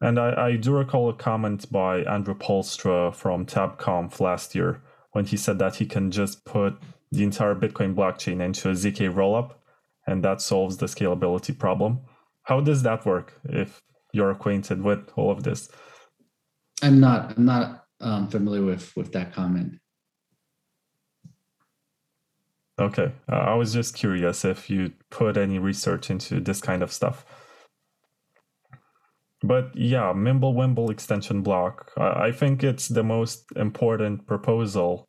And I, I do recall a comment by Andrew Poelstra from TabConf last year when he said that he can just put the entire Bitcoin blockchain into a ZK rollup and that solves the scalability problem. How does that work if you're acquainted with all of this? I'm not. I'm not um, familiar with with that comment. Okay, uh, I was just curious if you put any research into this kind of stuff. But yeah, Mimblewimble extension block. I think it's the most important proposal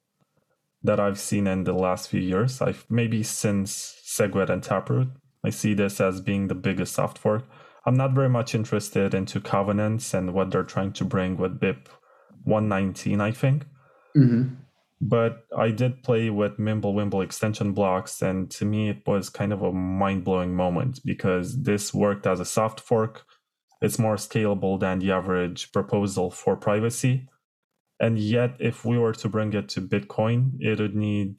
that I've seen in the last few years. I've maybe since SegWit and Taproot. I see this as being the biggest soft fork. I'm not very much interested into covenants and what they're trying to bring with BIP 119, I think. Mm-hmm. But I did play with Mimblewimble extension blocks, and to me, it was kind of a mind blowing moment because this worked as a soft fork it's more scalable than the average proposal for privacy. And yet, if we were to bring it to Bitcoin, it would need,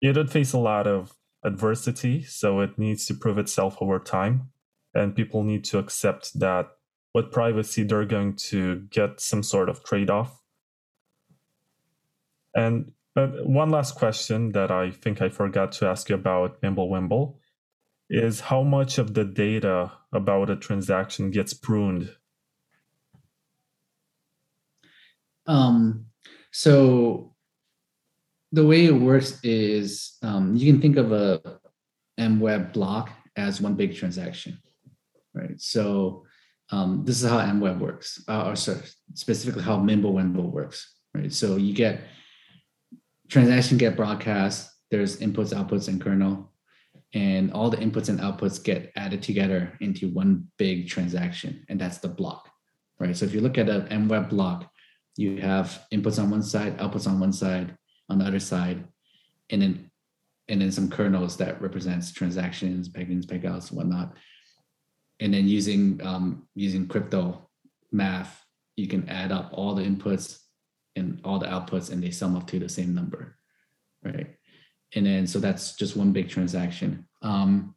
it would face a lot of adversity. So it needs to prove itself over time. And people need to accept that with privacy, they're going to get some sort of trade off. And uh, one last question that I think I forgot to ask you about Mimblewimble is how much of the data about a transaction gets pruned? Um, so the way it works is um, you can think of a MWeb block as one big transaction, right? So um, this is how MWeb works, uh, or sorry, specifically how Mimblewimble works, right? So you get transaction get broadcast. There's inputs, outputs, and kernel and all the inputs and outputs get added together into one big transaction and that's the block right so if you look at a mweb block you have inputs on one side outputs on one side on the other side and then and then some kernels that represents transactions, peg-ins, peg-outs, whatnot. And then using um, using crypto math, you can add up all the inputs and all the outputs, and they sum up to the same number, right? And then so that's just one big transaction. Um,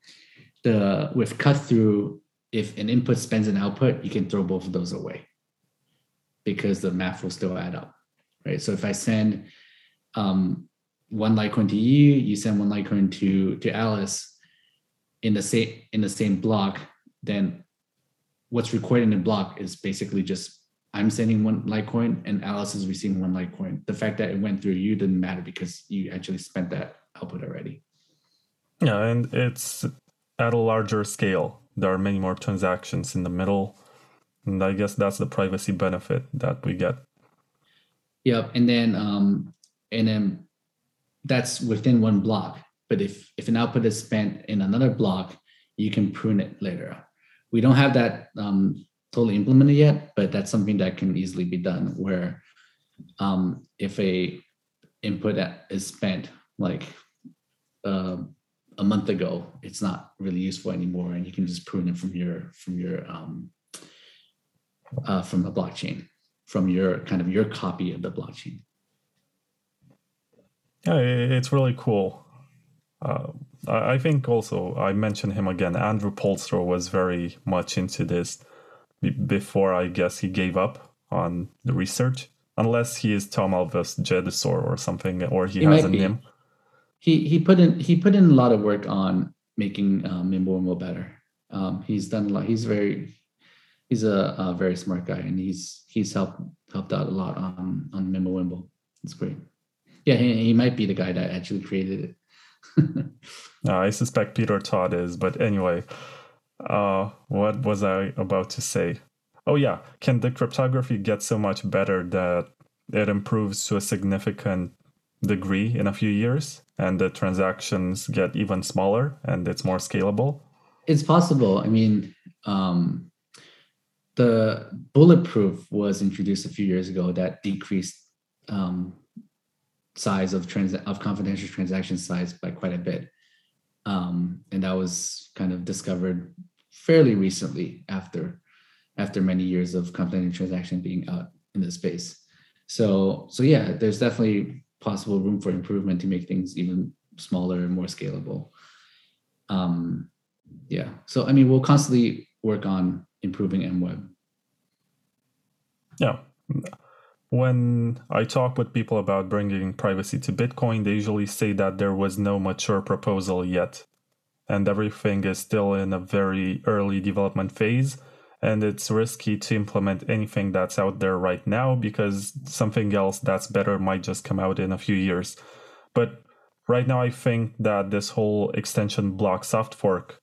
the with cut through, if an input spends an output, you can throw both of those away because the math will still add up, right? So if I send um, one Litecoin to you, you send one Litecoin to to Alice in the same in the same block, then what's recorded in the block is basically just I'm sending one Litecoin and Alice is receiving one Litecoin. The fact that it went through you didn't matter because you actually spent that output already. Yeah, and it's at a larger scale. There are many more transactions in the middle. And I guess that's the privacy benefit that we get. Yep. And then um and then that's within one block. But if if an output is spent in another block, you can prune it later. We don't have that um, totally implemented yet, but that's something that can easily be done. Where um, if a input is spent like uh, a month ago, it's not really useful anymore, and you can just prune it from your from your um, uh, from the blockchain, from your kind of your copy of the blockchain. Yeah, it's really cool. Uh, I think also I mentioned him again. Andrew Poelstra was very much into this before I guess he gave up on the research, unless he is Tom Elvis Jedusor or something, or he, he has a name. He he put in he put in a lot of work on making um, Mimblewimble better. Um, he's done a lot. He's very he's a, a, very smart guy, and he's he's helped helped out a lot on on Mimblewimble. It's great. Yeah, he, he might be the guy that actually created it. uh, I suspect Peter Todd is, but anyway, uh, what was I about to say? Oh yeah, can the cryptography get so much better that it improves to a significant degree in a few years, and the transactions get even smaller, and it's more scalable? It's possible. I mean, um, the bulletproof was introduced a few years ago that decreased um, size of trans of confidential transaction size by quite a bit. Um, and that was kind of discovered fairly recently after after many years of confidential transaction being out in the space. So so yeah, there's definitely possible room for improvement to make things even smaller and more scalable. Um, yeah. So I mean, we'll constantly work on improving MWeb. Yeah when I talk with people about bringing privacy to Bitcoin, they usually say that there was no mature proposal yet. And everything is still in a very early development phase. And it's risky to implement anything that's out there right now because something else that's better might just come out in a few years. But right now, I think that this whole extension block soft fork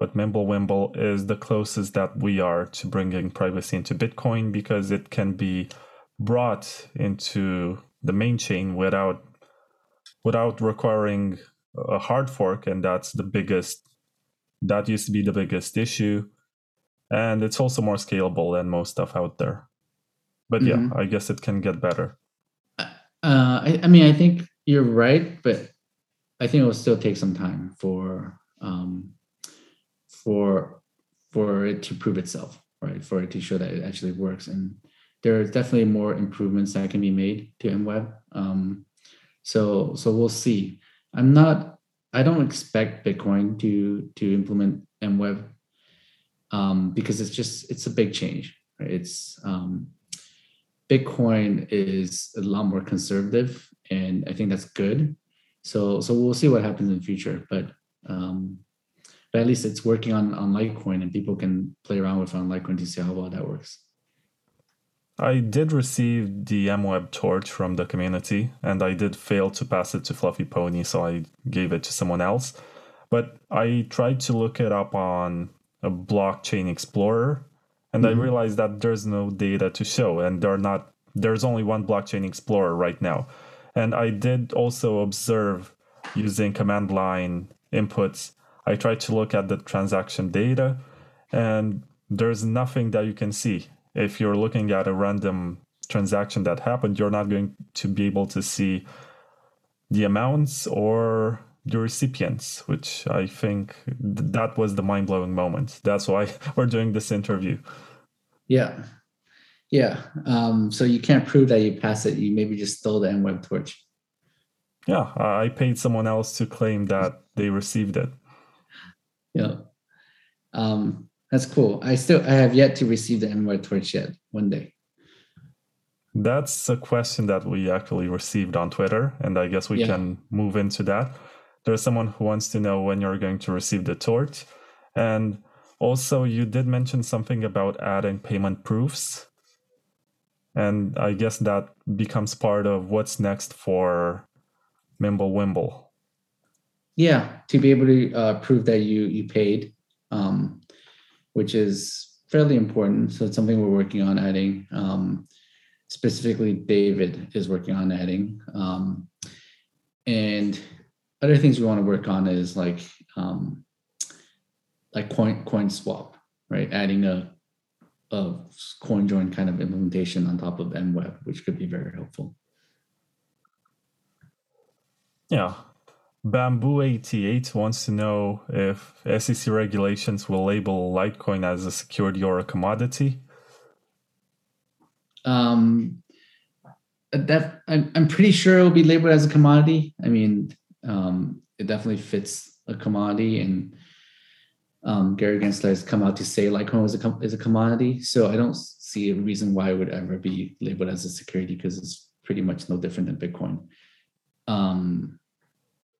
with Mimblewimble is the closest that we are to bringing privacy into Bitcoin because it can be brought into the main chain without without requiring a hard fork and that's the biggest that used to be the biggest issue and it's also more scalable than most stuff out there but mm-hmm. yeah i guess it can get better uh, I, I, mean i think you're right but i think it will still take some time for um, for for it to prove itself right for it to show that it actually works and there are definitely more improvements that can be made to MWeb. Um, so so we'll see. I'm not. I don't expect Bitcoin to to implement MWeb um, because it's just it's a big change. Right? It's um, Bitcoin is a lot more conservative, and I think that's good. So so we'll see what happens in the future, but um, but at least it's working on on Litecoin, and people can play around with on Litecoin to see how well that works. I did receive the MWeb torch from the community, and I did fail to pass it to fluffypony, so I gave it to someone else. But I tried to look it up on a blockchain explorer, and mm-hmm. I realized that there's no data to show, and there not. There's only one blockchain explorer right now, and I did also observe using command line inputs. I tried to look at the transaction data, and there's nothing that you can see if you're looking at a random transaction that happened, you're not going to be able to see the amounts or the recipients, which I think th- that was the mind blowing moment. That's why we're doing this interview. Yeah. Yeah. Um, so you can't prove that you passed it. You maybe just stole the MWeb torch. Yeah. I paid someone else to claim that they received it. Yeah. Um, that's cool. I still I have yet to receive the MWeb torch yet. One day. That's a question that we actually received on Twitter, and I guess we Yeah. can move into that. There's someone who wants to know when you're going to receive the torch. And also, you did mention something about adding payment proofs. And I guess that becomes part of what's next for Mimblewimble. Yeah, to be able to uh, prove that you you paid, um, which is fairly important. So it's something we're working on adding. Um, specifically, David is working on adding. Um, and other things we want to work on is like um, like coin coin swap, right? Adding a a coin join kind of implementation on top of MWeb, which could be very helpful. Yeah. Bamboo88 wants to know if SEC regulations will label Litecoin as a security or a commodity. um that I'm, I'm pretty sure it'll be labeled as a commodity. I mean um it definitely fits a commodity and um gary gensler has come out to say litecoin is a, com- is a commodity. So i don't see a reason why it would ever be labeled as a security because it's pretty much no different than bitcoin. Um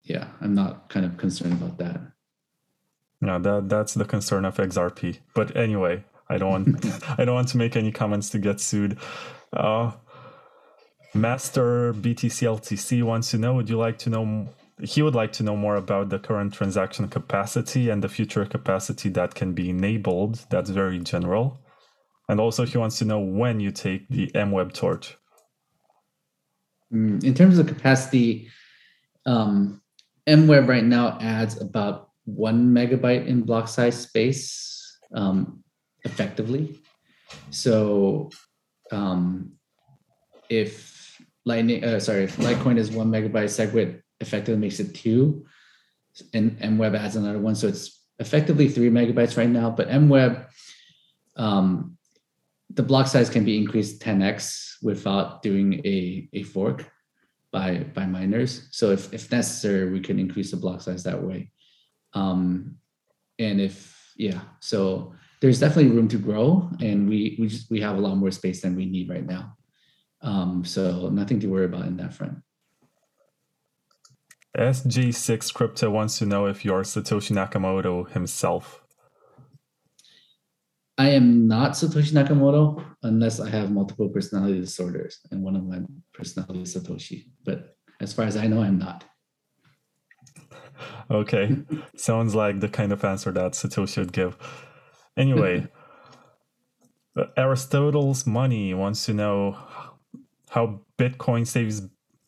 yeah i'm not kind of concerned about that Yeah, that that's the concern of XRP. But anyway, I don't want I don't want to make any comments to get sued. Uh, Master BTCLTC wants to know: Would you like to know? He would like to know more about the current transaction capacity and the future capacity that can be enabled. That's very general. And also, he wants to know when you take the MWeb torch. Mm, in terms of capacity, um, MWeb right now adds about one megabyte in block size space um, effectively. So um, if Lightning, uh, sorry, if Litecoin is one megabyte, SegWit effectively makes it two, and MWeb adds another one. So it's effectively three megabytes right now. But MWeb, um, the block size can be increased 10x without doing a, a fork by by miners. So if, if necessary, we can increase the block size that way. Um, and if yeah, so there's definitely room to grow, and we we just we have a lot more space than we need right now. Um, so nothing to worry about in that front. SG6 Crypto wants to know if you're Satoshi Nakamoto himself. I am not Satoshi Nakamoto unless I have multiple personality disorders, and one of my personality is Satoshi. But as far as I know, I'm not. Okay. Sounds like the kind of answer that Satoshi would give. Anyway, uh, Aristotle's money wants to know how Bitcoin saves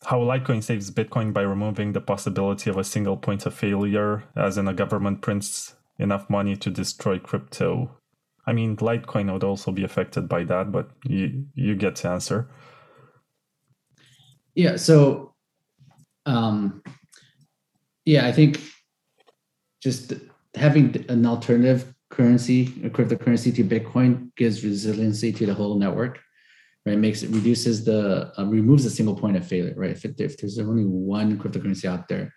how Litecoin saves Bitcoin by removing the possibility of a single point of failure, as in a government prints enough money to destroy crypto. I mean, Litecoin would also be affected by that, but you you get to answer. Yeah. So, um, yeah, I think just having an alternative currency, a cryptocurrency to Bitcoin, gives resiliency to the whole network. Right, makes it reduces the uh, removes a single point of failure. Right, if, it, if there's only one cryptocurrency out there,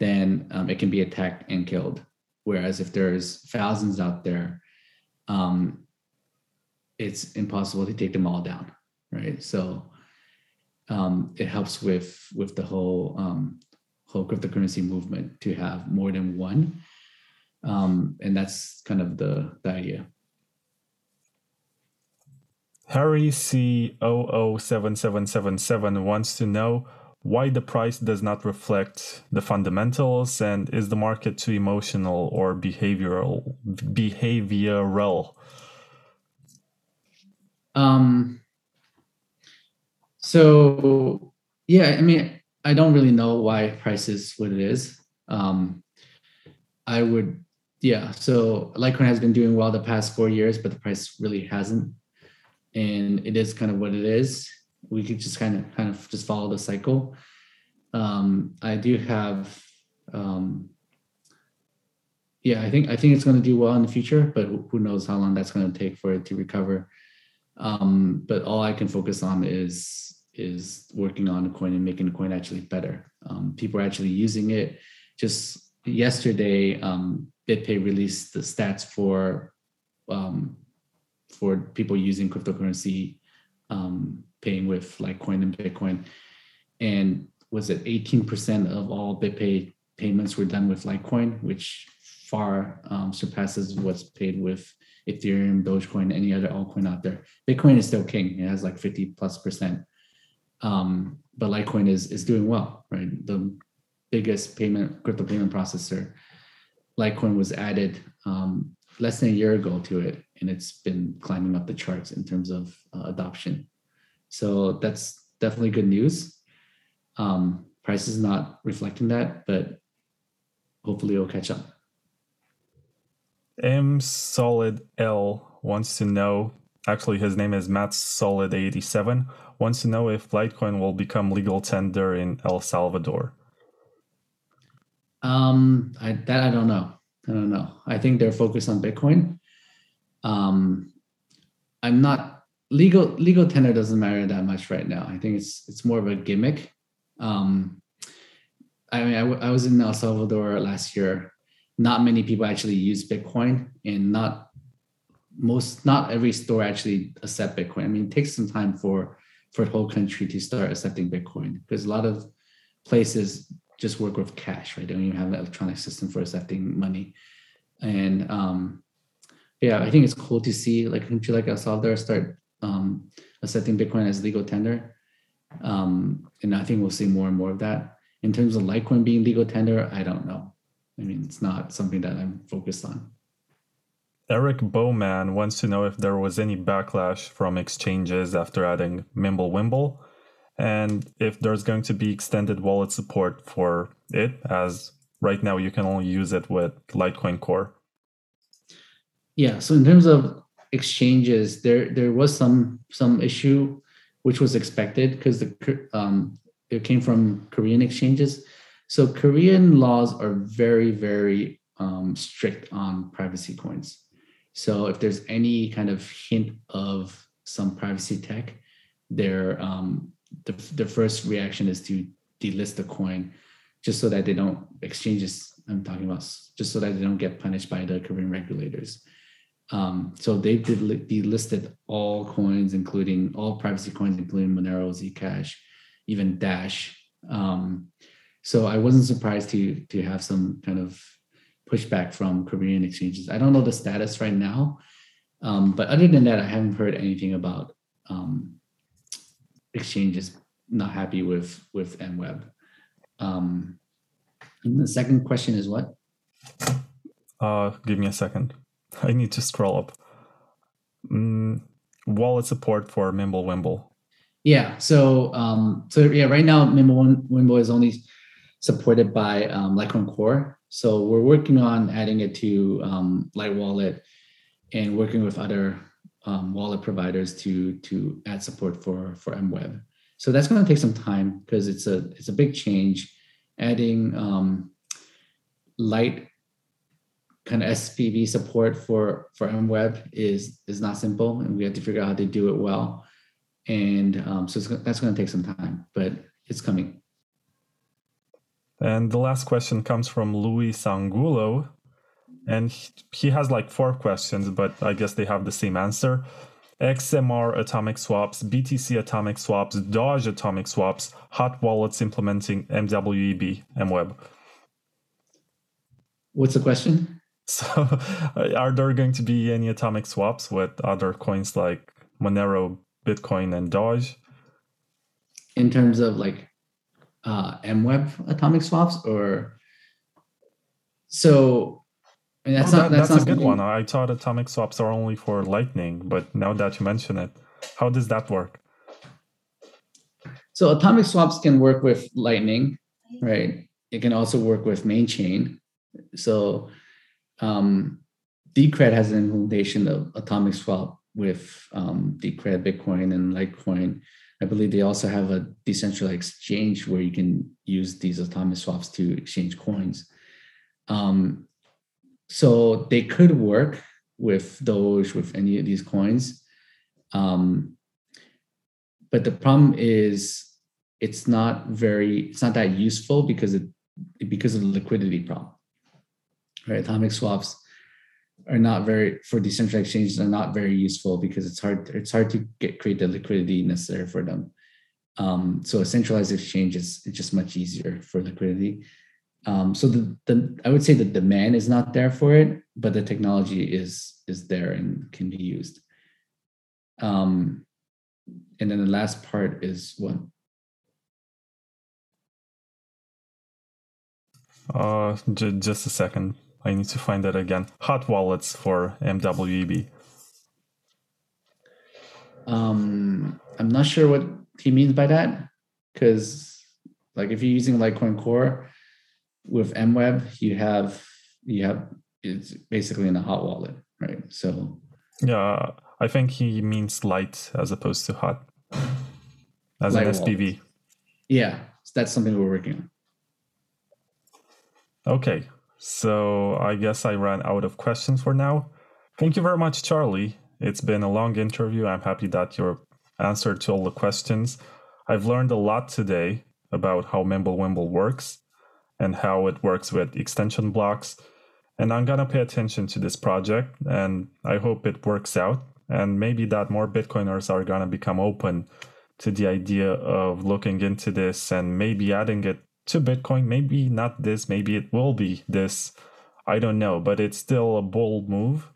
then um, it can be attacked and killed. Whereas if there's thousands out there, um, it's impossible to take them all down. Right, so um, it helps with with the whole um, whole cryptocurrency movement to have more than one, um, and that's kind of the the idea. Harry C007777 wants to know why the price does not reflect the fundamentals and is the market too emotional or behavioral behavioral Um, so yeah, I mean, I don't really know why price is what it is. Um, I would, yeah. So Litecoin has been doing well the past four years, but the price really hasn't, and it is kind of what it is. We could just kind of kind of just follow the cycle. um, I do have, um, yeah, I think I think it's going to do well in the future, but who knows how long that's going to take for it to recover. Um, but all I can focus on is is working on a coin and making the coin actually better. Um, people are actually using it. Just yesterday, um, BitPay released the stats for um, for people using cryptocurrency, um, paying with Litecoin and Bitcoin, and was it 18% of all BitPay payments were done with Litecoin, which far um, surpasses what's paid with Ethereum, Dogecoin, any other altcoin out there. Bitcoin is still king; it has like 50 plus percent. Um, but Litecoin is is doing well, right? The biggest payment crypto payment processor, Litecoin was added um, less than a year ago to it, and it's been climbing up the charts in terms of uh, adoption. So that's definitely good news. Um, price is not reflecting that, but hopefully it'll catch up. M Solid L wants to know. Actually, his name is Matt Solid 87. Wants to know if Litecoin will become legal tender in El Salvador. Um, I, that I don't know. I don't know. I think they're focused on Bitcoin. Um, I'm not legal. Legal tender doesn't matter that much right now. I think it's it's more of a gimmick. Um, I mean, I, w- I was in El Salvador last year. Not many people actually use Bitcoin, and not most, not every store actually accept Bitcoin. I mean, it takes some time for for the whole country to start accepting Bitcoin because a lot of places just work with cash, right? They don't even have an electronic system for accepting money. And um, yeah, I think it's cool to see like country like El Salvador start um, accepting Bitcoin as legal tender. Um, and I think we'll see more and more of that. In terms of Litecoin being legal tender, I don't know. I mean, it's not something that I'm focused on. Eric Bowman wants to know if there was any backlash from exchanges after adding Mimblewimble and if there's going to be extended wallet support for it, as right now you can only use it with Litecoin Core. Yeah. So in terms of exchanges, there there was some some issue, which was expected because the um, it came from Korean exchanges. So Korean laws are very very um, strict on privacy coins. So if there's any kind of hint of some privacy tech, they're um, the, the first reaction is to delist the coin just so that they don't exchanges i'm talking about just so that they don't get punished by the korean regulators. Um, so they delisted all coins including all privacy coins including monero zcash even dash. Um, so i wasn't surprised to to have some kind of pushback from korean exchanges. I don't know the status right now um, but other than that i haven't heard anything about um, exchange is not happy with with MWeb. Um, and the second question is what? Uh, give me a second. I need to scroll up. Mm, wallet support for Mimblewimble. Yeah. So um, so yeah, right now Mimblewimble is only supported by um, Litecoin Core. So we're working on adding it to um, Litewallet and working with other um, wallet providers to to add support for for MWeb. So that's going to take some time because it's a it's a big change. Adding um, light kind of SPV support for for MWeb is is not simple, and we have to figure out how to do it well. And um, so that's going to take some time, but it's coming. And the last question comes from Louis Sangulo, and he has like four questions, but I guess they have the same answer. XMR atomic swaps, BTC atomic swaps, Doge atomic swaps, hot wallets implementing MWEB, MWeb. What's the question? So, are there going to be any atomic swaps with other coins like Monero, Bitcoin, and Doge? In terms of like uh, MWeb atomic swaps, or so that's oh, not that, that's, that's a good one. I thought atomic swaps are only for Lightning, but now that you mention it, how does that work? So atomic swaps can work with Lightning, right? It can also work with main chain. So um, Decred has an implementation of atomic swap with um, Decred Bitcoin and Litecoin. I believe they also have a decentralized exchange where you can use these atomic swaps to exchange coins. Um, so they could work with Doge, with any of these coins. Um, but the problem is it's not very, it's not that useful because it because of the liquidity problem. Right? Atomic swaps are not very for decentralized exchanges are not very useful because it's hard it's hard to get create the liquidity necessary for them. Um, so a centralized exchange is just much easier for liquidity. Um, so the, the I would say the demand is not there for it, but the technology is is there and can be used. Um, and then the last part is what? Uh, j- just a second. I need to find that again. Hot wallets for MWEB. Um, I'm not sure what he means by that, because like if you're using Litecoin Core with MWeb, you have you have it's basically in a hot wallet, right? So yeah, I think he means light as opposed to hot, as light an SPV. Wallet. Yeah, that's something we're working on. Okay, so I guess I ran out of questions for now. Thank you very much, Charlie. It's been a long interview. I'm happy that you answered to all the questions. I've learned a lot today about how Mimblewimble works and how it works with extension blocks. And I'm going to pay attention to this project and I hope it works out. And maybe that more Bitcoiners are going to become open to the idea of looking into this and maybe adding it to Bitcoin. Maybe not this, maybe it will be this. I don't know, but it's still a bold move.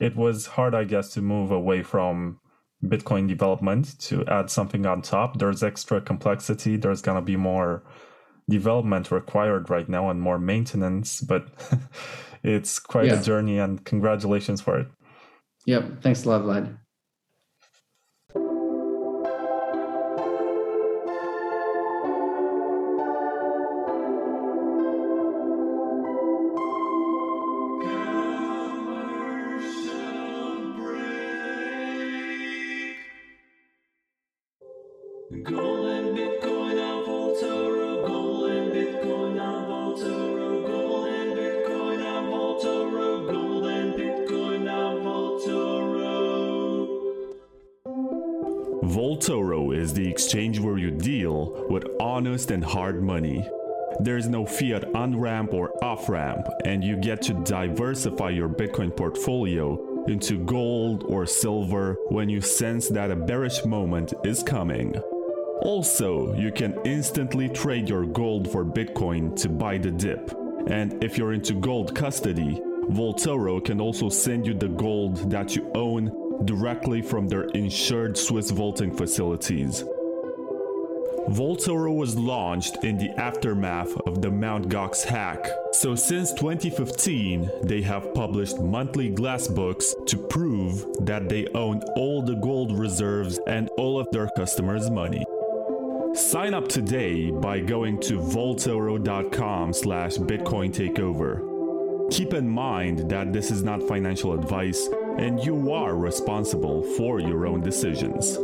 It was hard, I guess, to move away from Bitcoin development to add something on top. There's extra complexity. There's going to be more development required right now and more maintenance, but it's quite yeah. a journey and congratulations for it. Yep. Thanks a lot, Vlad. And hard money. There's no fiat on ramp or off ramp, and you get to diversify your Bitcoin portfolio into gold or silver when you sense that a bearish moment is coming. Also, you can instantly trade your gold for Bitcoin to buy the dip. And if you're into gold custody, Vaultoro can also send you the gold that you own directly from their insured Swiss vaulting facilities. Vaultoro was launched in the aftermath of the Mt. Gox hack, so since 2015, they have published monthly glass books to prove that they own all the gold reserves and all of their customers' money. Sign up today by going to vaultoro.com slash bitcoin takeover. Keep in mind that this is not financial advice and you are responsible for your own decisions.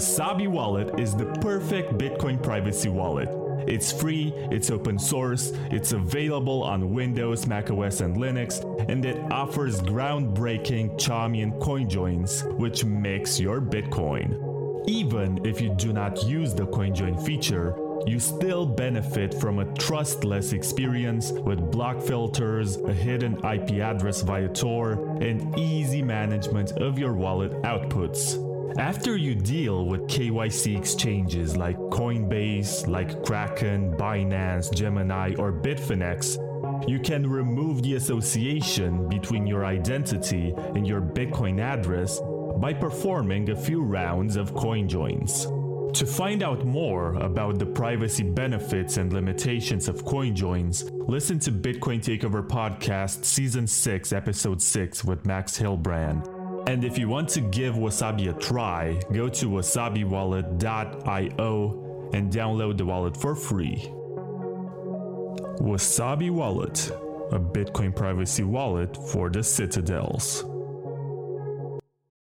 Wasabi Wallet is the perfect Bitcoin privacy wallet it's free, it's open source, it's available on Windows, macOS, and Linux, and it offers groundbreaking Chaumian coin joins, which makes your Bitcoin. Even if you do not use the CoinJoin feature, you still benefit from a trustless experience with block filters, a hidden IP address via Tor, and easy management of your wallet outputs. After you deal with KYC exchanges like Coinbase, like Kraken, Binance, Gemini, or Bitfinex, you can remove the association between your identity and your Bitcoin address by performing a few rounds of coin joins. To find out more about the privacy benefits and limitations of CoinJoins, listen to Bitcoin Takeover Podcast Season 6, Episode 6 with Max Hillebrand. And if you want to give Wasabi a try, go to wasabiwallet.io and download the wallet for free. Wasabi Wallet, a Bitcoin privacy wallet for the citadels.